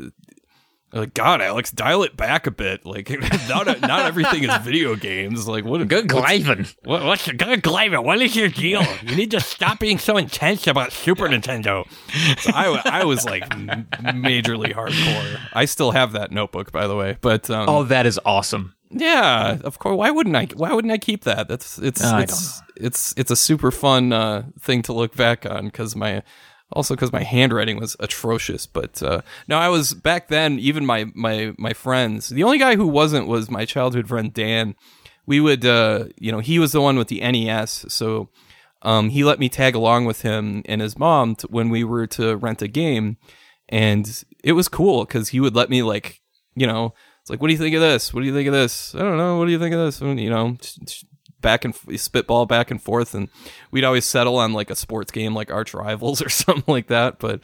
like God, Alex, dial it back a bit. Like not not everything is video games. Like what? A good Glavin. What, what's good Glavin? What is your deal? You need to stop being so intense about Super Nintendo. So I I was like majorly hardcore. I still have that notebook, by the way. But um, oh, that is awesome. Yeah, of course. Why wouldn't I? Why wouldn't I keep that? That's it's uh, it's it's it's a super fun uh, thing to look back on because my also because my handwriting was atrocious. But uh, no, I was back then. Even my my my friends, the only guy who wasn't was my childhood friend Dan. We would, uh, you know, he was the one with the NES, so um, he let me tag along with him and his mom t- when we were to rent a game, and it was cool because he would let me like, you know, it's like, what do you think of this? What do you think of this? I don't know. What do you think of this? You know, back and spitball back and forth, and we'd always settle on like a sports game like Arch Rivals or something like that. But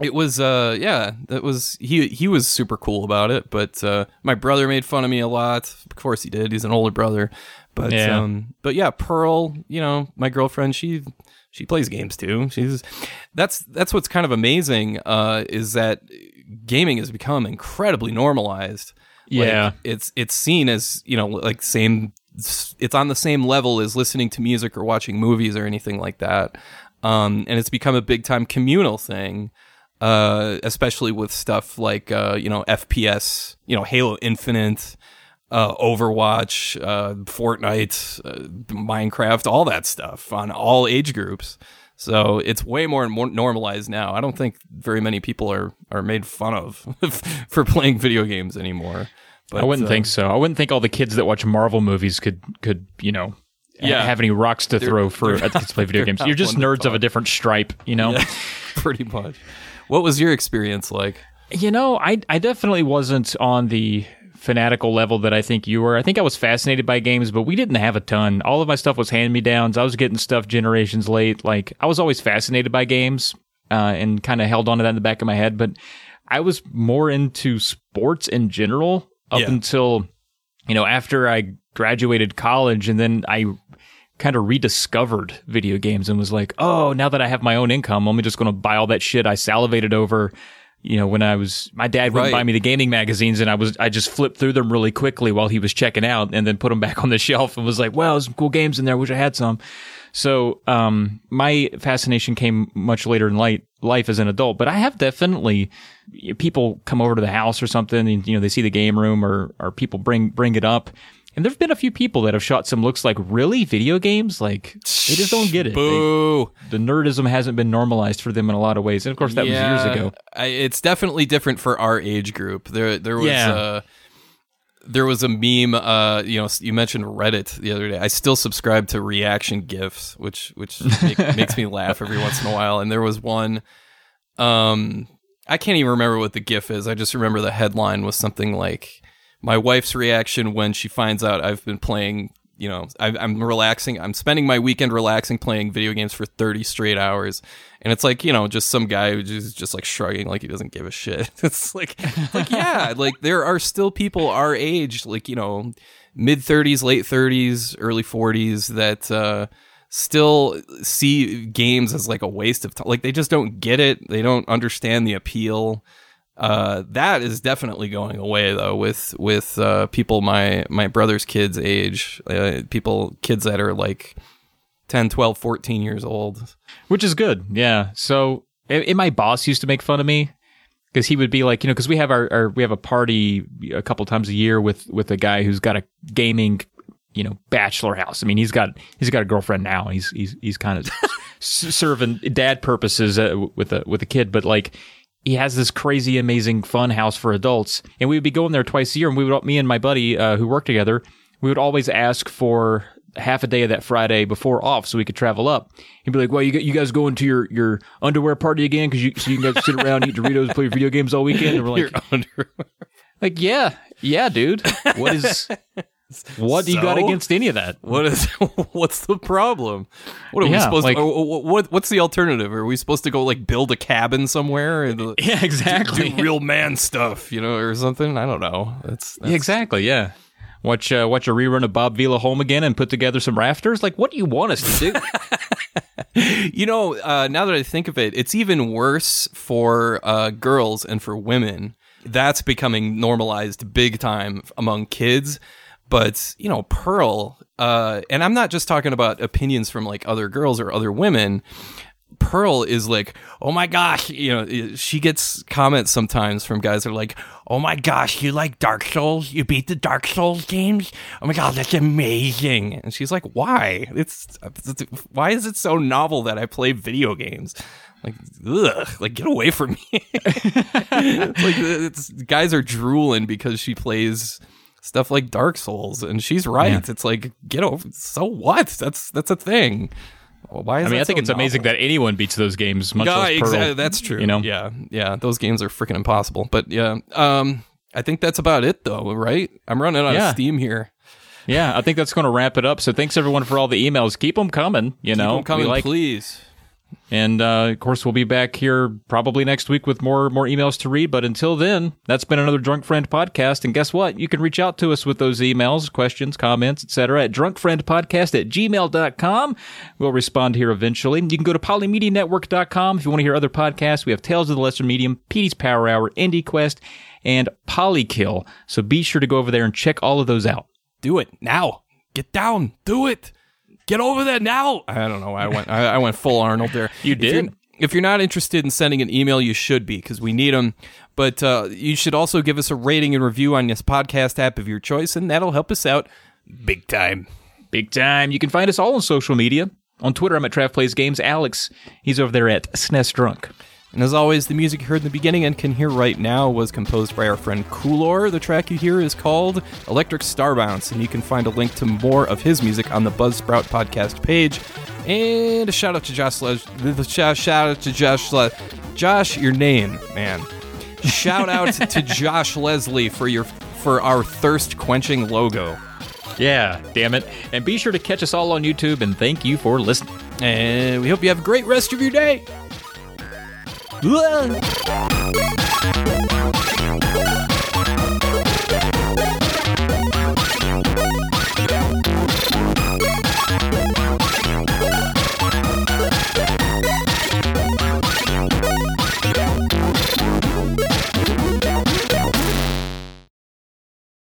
it was uh yeah that was he he was super cool about it but uh my brother made fun of me a lot of course he did he's an older brother but yeah. um but yeah pearl you know my girlfriend she she plays games too she's that's that's what's kind of amazing uh is that gaming has become incredibly normalized yeah like, it's it's seen as you know like same it's on the same level as listening to music or watching movies or anything like that. Um, and it's become a big time communal thing, uh, especially with stuff like uh, you know FPS, you know Halo Infinite, uh, Overwatch, uh, Fortnite, uh, Minecraft, all that stuff on all age groups. So it's way more, more normalized now. I don't think very many people are are made fun of for playing video games anymore. But, I wouldn't uh, think so. I wouldn't think all the kids that watch Marvel movies could could you know yeah. have any rocks to throw for to play video games. You're just nerds of a different stripe, you know. Yeah, pretty much. What was your experience like? You know, I I definitely wasn't on the fanatical level that I think you were. I think I was fascinated by games, but we didn't have a ton. All of my stuff was hand me downs. I was getting stuff generations late. Like I was always fascinated by games uh, and kind of held on to that in the back of my head, but I was more into sports in general up yeah. until you know after I graduated college, and then I kind of rediscovered video games and was like, oh, now that I have my own income, I'm just going to buy all that shit I salivated over. You know, when I was, my dad wouldn't right. buy me the gaming magazines and I was, I just flipped through them really quickly while he was checking out and then put them back on the shelf and was like, well, some cool games in there. I wish I had some. So, um, my fascination came much later in life, life as an adult, but I have definitely people come over to the house or something and, you know, they see the game room or, or people bring, bring it up. And there've been a few people that have shot some looks like really video games. Like they just don't get it. They- Boo. the nerdism hasn't been normalized for them in a lot of ways. And of course, that was years ago. I, it's definitely different for our age group. There, there was Yeah. uh, there was a meme. Uh, you know, you mentioned Reddit the other day. I still subscribe to reaction gifs, which which make, makes me laugh every once in a while. And there was one. Um, I can't even remember what the gif is. I just remember the headline was something like my wife's reaction when she finds out I've been playing. You know, I, I'm relaxing. I'm spending my weekend relaxing, playing video games for 30 straight hours, and it's like you know, just some guy who's just like shrugging, like he doesn't give a shit. It's like, like yeah, like there are still people our age, like you know, mid 30s, late 30s, early 40s that uh, still see games as like a waste of time. Like they just don't get it. They don't understand the appeal. Uh, that is definitely going away though with with uh, people my my brother's kids age uh, people kids that are like 10 12 14 years old which is good. Yeah. So, and my boss used to make fun of me because he would be like, you know, because we have our, our we have a party a couple times a year with with a guy who's got a gaming, you know, bachelor house. I mean, he's got he's got a girlfriend now. He's he's he's kind of serving dad purposes uh, with a with a kid, but like. He has this crazy, amazing fun house for adults, and we would be going there twice a year. And we would, me and my buddy uh, who worked together, we would always ask for half a day of that Friday before off so we could travel up. He'd be like, "Well, you you guys going to your, your underwear party again because you so you can guys sit around eat Doritos, play video games all weekend?" And we're like, underwear. "Like, yeah, yeah, dude. What is what do you got against any of that?" what is what's the problem what are we supposed like- to oh, what what's the alternative are we supposed to go like build a cabin somewhere and uh, Yeah, exactly. do real man stuff you know or something i don't know that's, that's Yeah, exactly. Yeah. Watch uh, watch a rerun of Bob Vila home again and put together some rafters. Like, what do you want us to do? You know, uh, now that I think of it, it's even worse for uh, girls and for women. That's becoming normalized big time among kids. But, you know, Pearl, uh, and I'm not just talking about opinions from like other girls or other women. Pearl is like, oh my gosh, you know, she gets comments sometimes from guys that are like, oh my gosh, you like Dark Souls? You beat the Dark Souls games? Oh my god, that's amazing. And she's like, why? It's, it's why is it so novel that I play video games? Like, ugh, like get away from me. It's like it's, guys are drooling because she plays stuff like Dark Souls, and she's right. It's like get over. So what? That's that's a thing. Why is I mean, I think so it's amazing that anyone beats those games, much Yeah, less Pearl. exactly. That's true. You know, yeah, yeah. Those games are freaking impossible. But yeah, um, I think that's about it, though. Right? I'm running out Yeah. of steam here. yeah. I think that's going to wrap it up. So thanks everyone for all the emails. Keep them coming. You know, Keep 'em coming, like please. And uh, of course, we'll be back here probably next week with more more emails to read. But until then, that's been another Drunk Friend podcast. And guess what? You can reach out to us with those emails, questions, comments, etc. at drunkfriendpodcast at gmail.com. We'll respond here eventually. You can go to polymedianetwork.com if you want to hear other podcasts. We have Tales of the Lesser Medium, Petey's Power Hour, Indie Quest, and Polykill. So be sure to go over there and check all of those out. Do it now. Get down. Do it. Get over there now. I don't know. I went. I, I went full Arnold there. You did? If you're not interested in sending an email, you should be because we need them. But uh, you should also give us a rating and review on this podcast app of your choice, and that'll help us out big time. Big time. You can find us all on social media. On Twitter, I'm at Trav Plays Games. Alex, he's over there at SNES Drunk. And as always, the music you heard in the beginning and can hear right now was composed by our friend Coolor. The track you hear is called Electric Star Bounce, and you can find a link to more of his music on the Buzzsprout podcast page. And a shout out to Josh the shout, shout out to Josh Le- Josh, your name, man. Shout out to Josh Leslie for your for our thirst quenching logo. Yeah, damn it. And be sure to catch us all on YouTube, and thank you for listening. And we hope you have a great rest of your day. Ua.